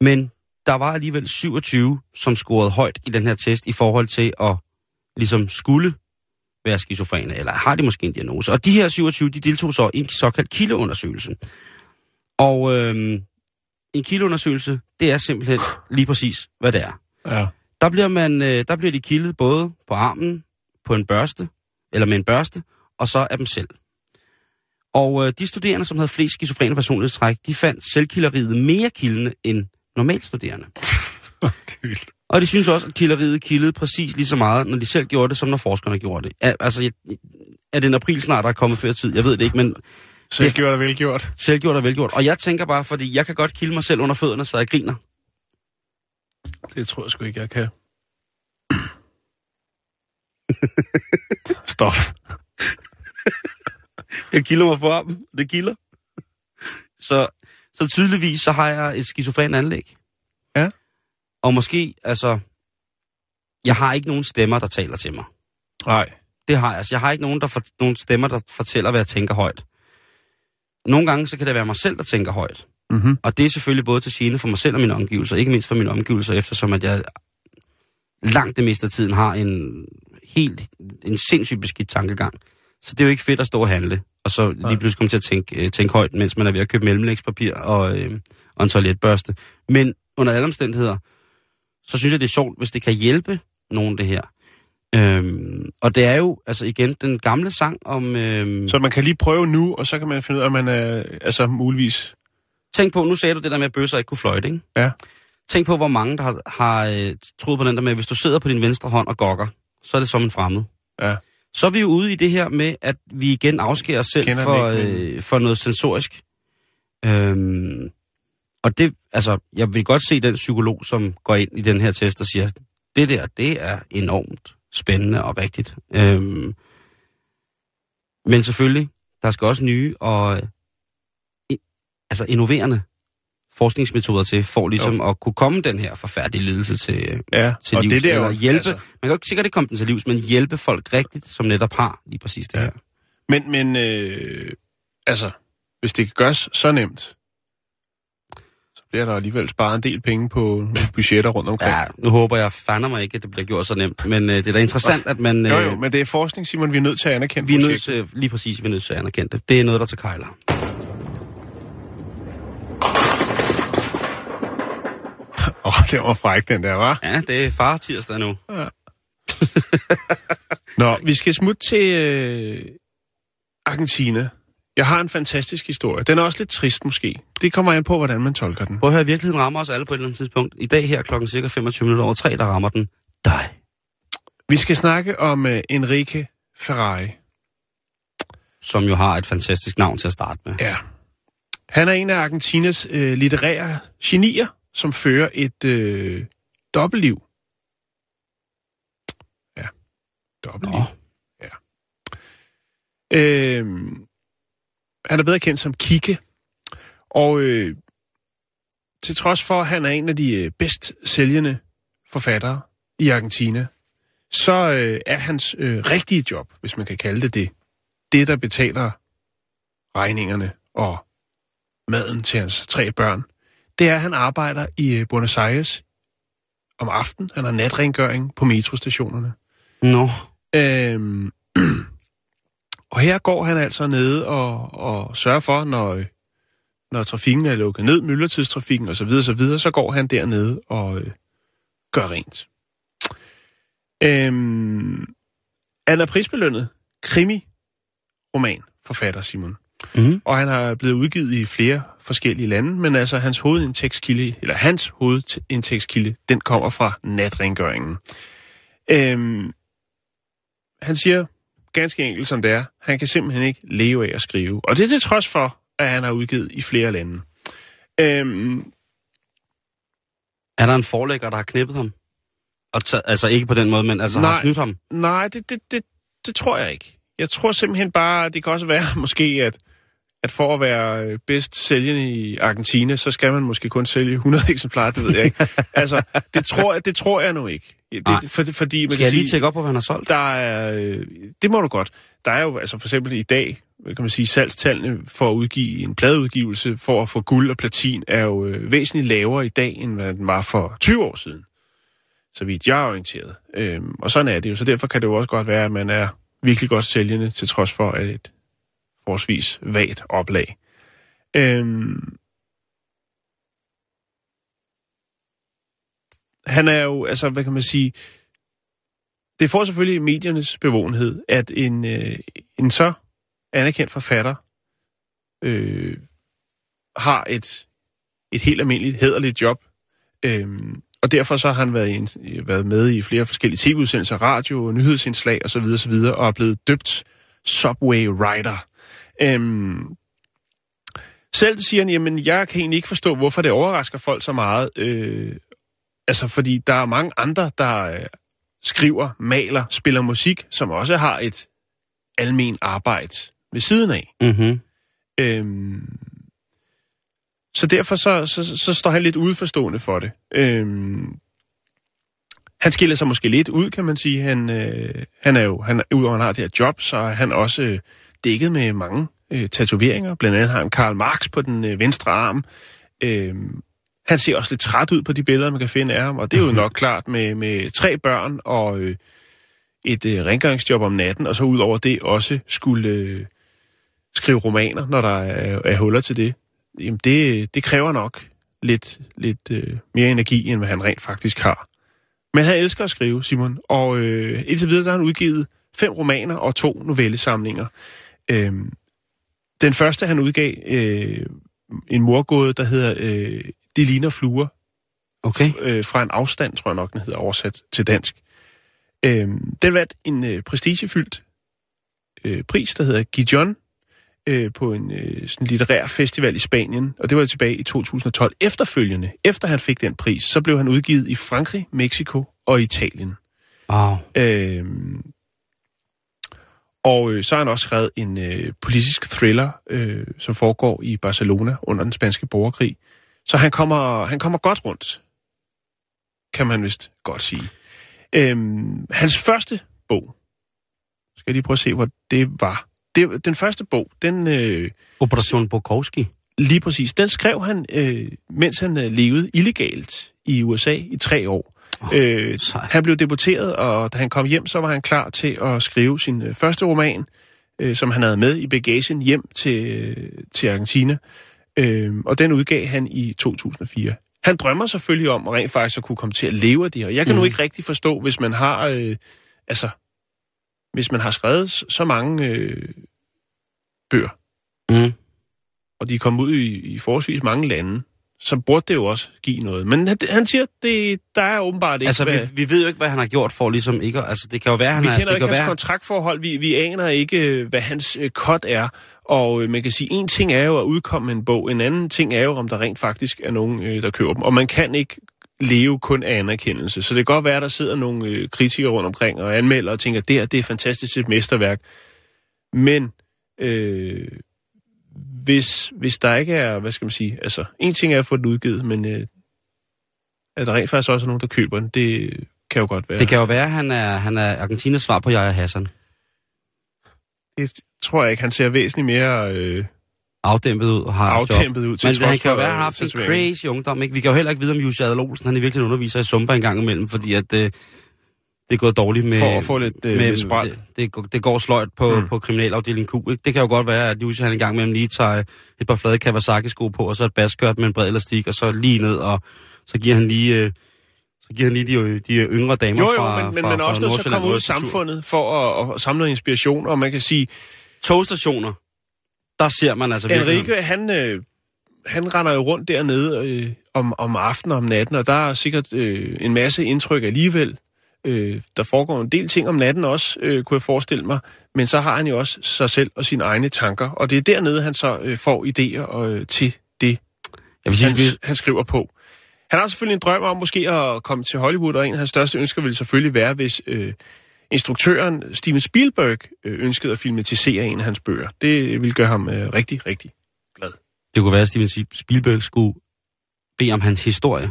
Men der var alligevel 27, som scorede højt i den her test i forhold til at ligesom skulle være skizofrene, eller har de måske en diagnose. Og de her 27, de deltog så i en såkaldt kildeundersøgelse. Og øh, en kildeundersøgelse, det er simpelthen lige præcis, hvad det er. Ja. Der bliver, man, øh, der bliver de kildet både på armen, på en børste, eller med en børste, og så af dem selv. Og øh, de studerende, som havde flest skizofrene personlighedstræk, de fandt selvkilderiet mere kildende end normalt studerende. Er. Og de synes også, at kilderiet kildede præcis lige så meget, når de selv gjorde det, som når forskerne gjorde det. Altså, er det en april snart, der er kommet før tid? Jeg ved det ikke, men Gjorde det velgjort. selvgjort er velgjort. Og jeg tænker bare, fordi jeg kan godt kilde mig selv under fødderne, så jeg griner. Det tror jeg sgu ikke, jeg kan. Stop. Jeg kilder mig for armen. Det kilder. Så, så tydeligvis, så har jeg et skizofren anlæg. Ja. Og måske, altså... Jeg har ikke nogen stemmer, der taler til mig. Nej. Det har jeg. Altså, jeg har ikke nogen, der for, nogen stemmer, der fortæller, hvad jeg tænker højt. Nogle gange, så kan det være mig selv, der tænker højt. Mm-hmm. Og det er selvfølgelig både til gene for mig selv og mine omgivelser, ikke mindst for mine omgivelser, eftersom at jeg langt det meste af tiden har en helt, en sindssygt beskidt tankegang. Så det er jo ikke fedt at stå og handle, og så lige pludselig komme til at tænke, øh, tænke højt, mens man er ved at købe mellemlægspapir og, øh, og en toiletbørste. Men under alle omstændigheder, så synes jeg, det er sjovt, hvis det kan hjælpe nogen det her. Øhm, og det er jo, altså igen, den gamle sang om... Øhm, Så man kan lige prøve nu, og så kan man finde ud af, om man er altså muligvis... Tænk på, nu sagde du det der med, at bøsser ikke kunne fløjte, ikke? Ja. Tænk på, hvor mange, der har, har øh, troet på den der med, at hvis du sidder på din venstre hånd og gokker, så er det som en fremmed. Ja. Så er vi jo ude i det her med, at vi igen afskærer os selv Kender for, ikke, øh, for noget sensorisk. Øhm, og det, altså, jeg vil godt se den psykolog, som går ind i den her test og siger, det der, det er enormt spændende og rigtigt. Øhm, men selvfølgelig, der skal også nye og øh, altså innoverende forskningsmetoder til, for ligesom jo. at kunne komme den her forfærdelige lidelse til, Ja, til og livs, det der jo... eller hjælpe. Altså, Man kan jo ikke sikkert ikke komme den til livs, men hjælpe folk rigtigt, som netop har lige præcis det Ja. her. men, men øh, altså, hvis det kan gøres så nemt, bliver der alligevel sparet en del penge på budgetter rundt omkring. Ja, nu håber jeg fandme mig ikke, at det bliver gjort så nemt, men øh, det er da interessant, at man... Jo, Øh, jo, men det er forskning, Simon, vi er nødt til at anerkende vi er nødt til, lige præcis, vi er nødt til at anerkende det. Det er noget, der til kejler. Åh, oh, det var fræk, den der, var. Ja, det er far tirsdag nu. Nå, vi skal smutte til øh, Argentina. Jeg har en fantastisk historie. Den er også lidt trist måske. Det kommer an på, hvordan man tolker den. Prøv at høre, virkeligheden rammer os alle på et eller andet tidspunkt. I dag her klokken cirka 25 minutter over 3, der rammer den dig. Vi skal snakke om uh, Enrique Ferrari. Som jo har et fantastisk navn til at starte med. Ja. Han er en af Argentinas øh, litterære genier, som fører et øh, dobbeltliv. Ja, dobbeltliv. Nå. Øhm, han er bedre kendt som Kike. Og øh, til trods for, at han er en af de øh, bedst sælgende forfattere i Argentina, så øh, er hans øh, rigtige job, hvis man kan kalde det det, det, der betaler regningerne og maden til hans tre børn, det er, at han arbejder i øh, Buenos Aires om aftenen. Han har natrengøring på metrostationerne. Nå. Øhm, og her går han altså ned og, og sørger for, når, når trafikken er lukket ned, myldretidstrafikken osv., så, videre, så, videre, så går han dernede og øh, gør rent. Øhm, han er prisbelønnet krimi-roman-forfatter, Simon. Mm. Og han har blevet udgivet i flere forskellige lande, men altså hans hovedindtægtskilde, eller hans hovedindtægtskilde, den kommer fra natrengøringen. Øhm, han siger ganske enkelt som det er, han kan simpelthen ikke leve af at skrive. Og det er til trods for, at han har udgivet i flere lande. Øhm, Er der en forlægger, der har knippet ham? Og taget, altså ikke på den måde, men altså Nej. har snydt ham? nej, det, det, det, det tror jeg ikke. Jeg tror simpelthen bare, det kan også være måske, at, at for at være øh, bedst sælgende i Argentina, så skal man måske kun sælge 100 eksemplarer, det ved jeg ikke. altså, det tror, jeg, det tror jeg nu ikke. Det, for, fordi man Skal kan jeg lige tjekke op på, hvad han har solgt? der er, øh, det må du godt. Der er jo altså for eksempel i dag, kan man sige, salgstallene for at udgive en pladeudgivelse for at få guld og platin er jo øh, væsentligt lavere i dag, end hvad den var for 20 år siden. Så vidt jeg er orienteret. Øhm, og sådan er det jo. Så derfor kan det jo også godt være, at man er virkelig godt sælgende, til trods for at et forholdsvis vagt oplag. Øhm, han er jo, altså, hvad kan man sige, det får selvfølgelig mediernes bevågenhed, at en, øh, en så anerkendt forfatter øh, har et, et helt almindeligt, hederligt job. Øhm, og derfor så har han været, i en, været med i flere forskellige tv-udsendelser, radio, nyhedsindslag osv. osv. og er blevet døbt Subway Rider. Øhm, selv siger han, jamen jeg kan egentlig ikke forstå, hvorfor det overrasker folk så meget, øh, altså, fordi der er mange andre, der øh, skriver, maler, spiller musik, som også har et almen arbejde ved siden af. Mm-hmm. Øhm, så derfor så, så, så står han lidt udforstående for det. Øhm, han skiller sig måske lidt ud, kan man sige. Han, øh, han er jo, han, udover han har det her job, så er han også dækket med mange øh, tatoveringer. Blandt andet har han Karl Marx på den øh, venstre arm. Øhm, han ser også lidt træt ud på de billeder, man kan finde af ham, og det er jo nok klart med, med tre børn og øh, et øh, rengøringsjob om natten, og så ud over det også skulle øh, skrive romaner, når der er, er huller til det. Jamen det, det kræver nok lidt, lidt øh, mere energi, end hvad han rent faktisk har. Men han elsker at skrive, Simon, og øh, indtil videre så har han udgivet fem romaner og to novellesamlinger. Øh, den første, han udgav, øh, en morgåde, der hedder øh, De ligner fluer, Okay. øh, fra en afstand, tror jeg nok, den hedder oversat til dansk. Øh, den vandt en øh, prestigefyldt øh, pris, der hedder Gijon, øh, på en øh, sådan litterær festival i Spanien, og det var tilbage i 2012. Efterfølgende, efter han fik den pris, så blev han udgivet i Frankrig, Mexico og Italien. Wow. Øh, og øh, så har han også skrevet en øh, politisk thriller, øh, som foregår i Barcelona under den spanske borgerkrig. Så han kommer, han kommer godt rundt, kan man vist godt sige. Øhm, hans første bog, skal jeg lige prøve at se, hvor det var. Det, den første bog, den øh, Operation Bukowski. lige præcis, den skrev han, øh, mens han øh, levede illegalt i USA i tre år. Åh, Øh, sej. han blev deporteret, og da han kom hjem, så var han klar til at skrive sin øh, første roman, øh, som han havde med i bagagen hjem til, øh, til Argentina. Øh, og den udgav han i 2004. Han drømmer selvfølgelig om at rent faktisk at kunne komme til at leve af det her. Jeg kan mm. nu Mhm. ikke rigtig forstå, hvis man har, øh, altså, hvis man har skrevet så mange øh, bøger, Mm. og de er kommet ud i, i forholdsvis mange lande, så burde det jo også give noget. Men han, han siger, det, der er åbenbart ikke... Altså, hvad- vi, vi ved jo ikke, hvad han har gjort for ligesom ikke... Altså, det kan jo være, han Vi er... kender det ikke kan hans være, kontraktforhold. Vi, vi aner ikke, hvad hans øh, er. Og øh, man kan sige, en ting er jo at udkomme en bog. En anden ting er jo, om der rent faktisk er nogen, øh, der køber dem. Og man kan ikke leve kun af anerkendelse. Så det kan godt være, at der sidder nogle øh, kritikere rundt omkring og anmelder og tænker, det her, det er fantastisk et mesterværk. Men øh, hvis, hvis der ikke er, hvad skal man sige, altså, en ting er at få den udgivet, men øh, at der rent faktisk også er nogen, der køber den, det kan jo godt være. Det kan jo være, at han er, han er Argentinas svar på Jaja Hassan. det tror jeg ikke. Han ser væsentligt mere øh, Afdæmpet ud og har et job. afdæmpet ud. Til Men han kan jo være, han har øh, haft en crazy ungdom. Ikke? Vi kan jo heller ikke vide, om Jussi Adler Olsen, han i virkeligheden underviser i Zumba en gang imellem, fordi at øh, det er gået dårligt med... For at få lidt, øh, lidt spræl. det, det, går- det, går sløjt på, Mm. på kriminalafdeling Q. Ikke? Det kan jo godt være, at Jussi han en gang imellem lige tager et par flade Kawasaki-sko på, og så et baskørt med en bred elastik, og så lige ned, og så giver han lige... Øh, så giver han lige de, de yngre damer Jo, jo, fra, men, men fra, man er også nødt til at komme ud i samfundet for at, at samle noget inspiration, og man kan sige, Togstationer, der ser man altså virkelig... Enrique, han, øh, han render jo rundt dernede øh, om, om aftenen og om natten, og der er sikkert øh, en masse indtryk alligevel. Øh, der foregår en del ting om natten også, øh, kunne jeg forestille mig, men så har han jo også sig selv og sine egne tanker, og det er dernede, han så øh, får idéer øh, til det, Jeg vil han, vi, han skriver på. Han har selvfølgelig en drøm om måske at komme til Hollywood, og en af hans største ønsker ville selvfølgelig være, hvis øh, instruktøren Steven Spielberg øh, ønskede at filmatisere en af hans bøger. Det ville gøre ham øh, rigtig, rigtig glad. det kunne være, at Steven Spielberg skulle bede om hans historie.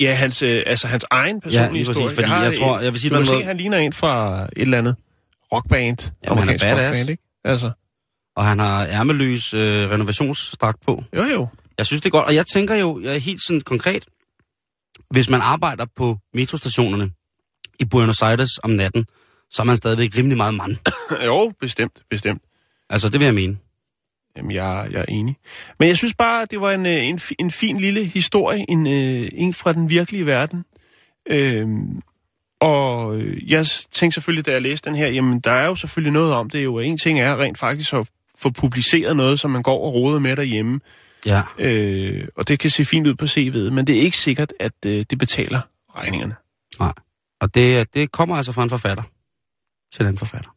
Ja, hans, øh, altså hans egen personlige lige præcis, historie. fordi har jeg tror- jeg vil sige du kan en se, måde- han ligner en fra et eller andet rockband. Jamen, han er badass. rockband, ikke? Altså, Og han har ærmeløs øh, renovationsdragt på. jo jo. Jeg synes, det er godt. Og jeg tænker jo, jeg er helt sådan konkret, hvis man arbejder på metrostationerne i Buenos Aires om natten, så er man stadigvæk rimelig meget mand. jo, bestemt, bestemt. Altså, det vil jeg mene. Jamen, jeg, jeg er enig. Men jeg synes bare, det var en, øh, en, en fin lille historie, en, øh, en fra den virkelige verden. Øhm, og øh, jeg tænkte selvfølgelig, da jeg læste den her, jamen, der er jo selvfølgelig noget om det jo. En ting er rent faktisk at få publiceret noget, som man går og roder med derhjemme. Ja. Øh, og det kan se fint ud på CV'et, men det er ikke sikkert, at øh, det betaler regningerne. Nej. Og det, det kommer altså fra en forfatter til en forfatter.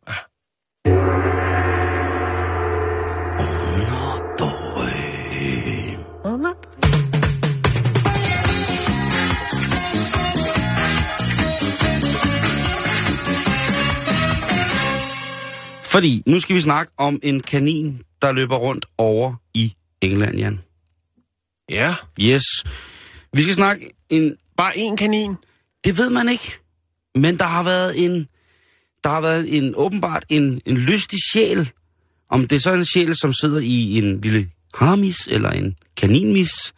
Fordi nu skal vi snakke om en kanin, der løber rundt over i England, Jan. Ja, Yes. Vi skal snakke en... bare én kanin. Det ved man ikke. Men der har været en... Der har været en åbenbart en, en lystig sjæl. Om det er så en sjæl, som sidder i en lille harmis, eller en kaninmis,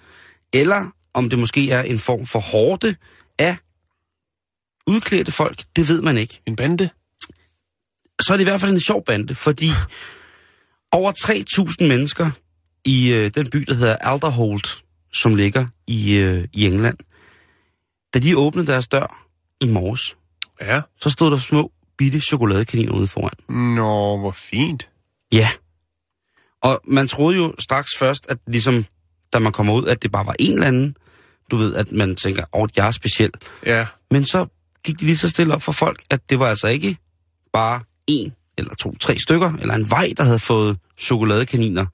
eller om det måske er en form for hårde af udklædte folk, det ved man ikke. En bande. Så er det i hvert fald en sjov bande, fordi over 3.000 mennesker i øh, den by, der hedder Alderholt, som ligger i, øh, i England, da de åbnede deres dør i morges, Ja. så stod der små bitte chokoladekaniner ude foran. Nå, hvor fint. Ja. Og man troede jo straks først, at ligesom, da man kommer ud, at det bare var en eller anden, du ved, at man tænker, åh, oh, jeg er speciel. Ja. Men så gik de lige så stille op for folk, at det var altså ikke bare en eller to, tre stykker, eller en vej, der havde fået chokoladekaniner,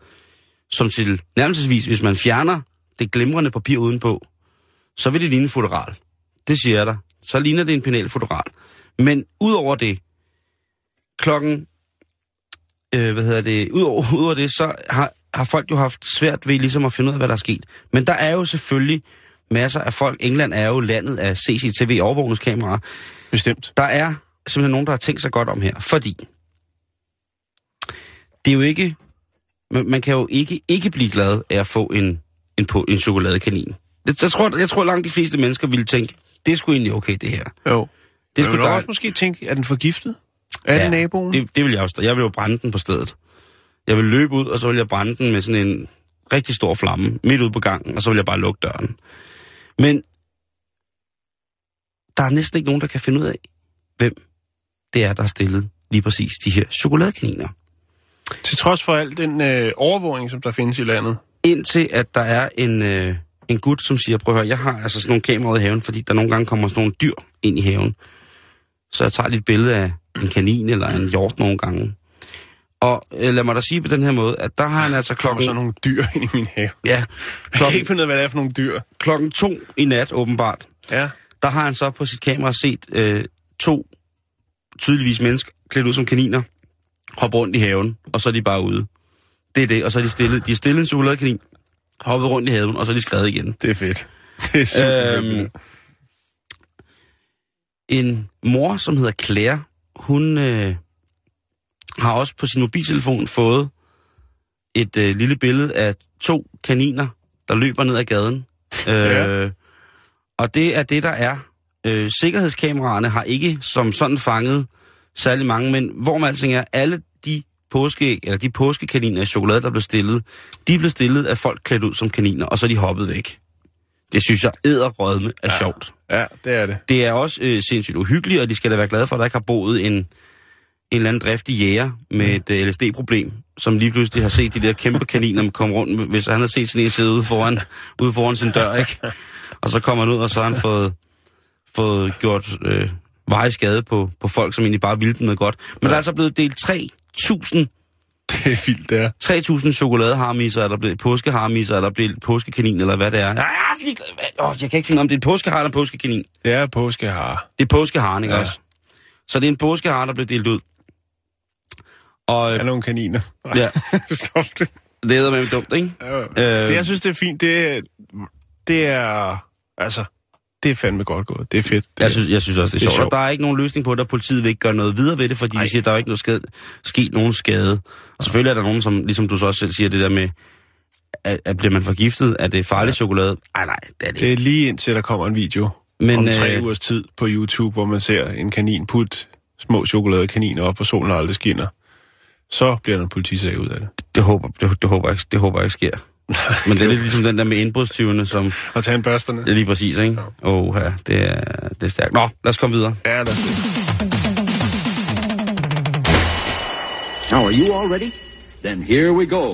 som til nærmelsesvis, hvis man fjerner det glimrende papir udenpå, så vil det ligne en fotograf. Det siger jeg dig. Så ligner det en penalfotograf. Men udover det, klokken, øh, hvad hedder det, udover, udover det, så har, har folk jo haft svært ved ligesom at finde ud af, hvad der er sket. Men der er jo selvfølgelig masser af folk. England er jo landet af CCTV-overvågningskameraer. Bestemt. Der er simpelthen nogen, der har tænkt sig godt om her, fordi det er jo ikke, man, man kan jo ikke ikke blive glad af at få en, en, på, en chokoladekanin. Jeg, jeg, tror, jeg tror langt de fleste mennesker ville tænke, det er sgu egentlig okay det her. Jo. Det skulle også måske tænke, er den forgiftet? Er Ja, det naboen? Det, det vil jeg også. Jeg vil jo brænde den på stedet. Jeg vil løbe ud, og så vil jeg brænde den med sådan en rigtig stor flamme midt ude på gangen, og så vil jeg bare lukke døren. Men der er næsten ikke nogen, der kan finde ud af, hvem det er, der har stillet lige præcis de her chokoladekaniner. Til trods for al den øh, overvågning, som der findes i landet. Indtil at der er en, øh, en gut, som siger, prøv at høre, jeg har altså sådan nogle kameraer i haven, fordi der nogle gange kommer sådan nogle dyr ind i haven. Så jeg tager lige et billede af en kanin eller en hjort nogle gange. Og øh, lad mig da sige på den her måde, at der har han altså Der klokken, sådan nogle dyr ind i min have. ja, Jeg kan klokken, ikke finde ud af, hvad det er for nogle dyr. klokken to i nat åbenbart, Ja. der har han så på sit kamera set øh, to tydeligvis mennesker klædt ud som kaniner hoppe rundt i haven, og så er de bare ude. Det er det, og så er de stillet, de er stillet en chokoladekanin, hoppet rundt i haven, og så er de skrevet igen. Det er fedt. Det er super Øhm, fedt. en mor, som hedder Claire, hun øh, har også på sin mobiltelefon fået et øh, lille billede af to kaniner, der løber ned ad gaden. Ja. Øh, og det er det, der er. Øh, sikkerhedskameraerne har ikke som sådan fanget særlig mange, men hvor man altså er, alle de påske, eller de påskekaniner i chokolade, der blev stillet, de blev stillet af folk klædt ud som kaniner, og så er de hoppet væk. Det synes jeg æderrødme er ja. sjovt. Ja, det er det. Det er også øh, sindssygt uhyggeligt, og de skal da være glade for, at der ikke har boet en, en eller anden driftig jæger med et øh, LSD-problem, som lige pludselig har set de der kæmpe kaniner komme rundt, hvis han havde set sådan en sidde ude foran, ude foran sin dør, ikke? Og så kommer han ud, og så har han fået, fået gjort øh, veje skade på, på folk, som egentlig bare ville dem noget godt. Men der er altså blevet delt 3.000 Det er vildt, det er. 3.000 chokoladeharmisser, eller blevet påskeharmisser, eller blevet påskekanin, eller hvad det er. Jeg, er så ligeglad. Åh, jeg kan ikke finde om det er en påskehar eller en påskekanin. Det er påskehare. Det er påskeharen, ikke Ja. ja. også? Så det er en påskehare, der blev delt ud. Og Er øh, nogle kaniner. ja, Stop det. det er med dumt, ikke? Ja. Øh, Det, jeg synes, det er fint, det, er- det er... Altså, det er fandme godt gået. Det er fedt. Det jeg synes, jeg synes også, det er, Det er sjovt. Og der er ikke nogen løsning på det, og politiet vil ikke gøre noget videre ved det, fordi Ej. de siger, at der er ikke noget skade, sket nogen skade. Og selvfølgelig er der nogen, som, ligesom du så også selv siger, det der med, at, at bliver man forgiftet, er det farlig ja. chokolade? Ej, nej, det er det Det ikke. er lige indtil der kommer en video Men, om tre øh, ugers tid på YouTube, hvor man ser en kanin putte små chokoladekaniner op, og solen aldrig skinner. Så bliver der en politisag ud af det. Det håber, det, det, håber jeg, det håber jeg ikke sker. Men det er lidt ligesom den der med indbrudstyvene, som... Og tage en børsterne. Det er lige præcis, ikke? Åh, oh, ja, det er, det er stærkt. Nå, lad os komme videre. Ja, lad os. Now, are you all ready? Then here we go.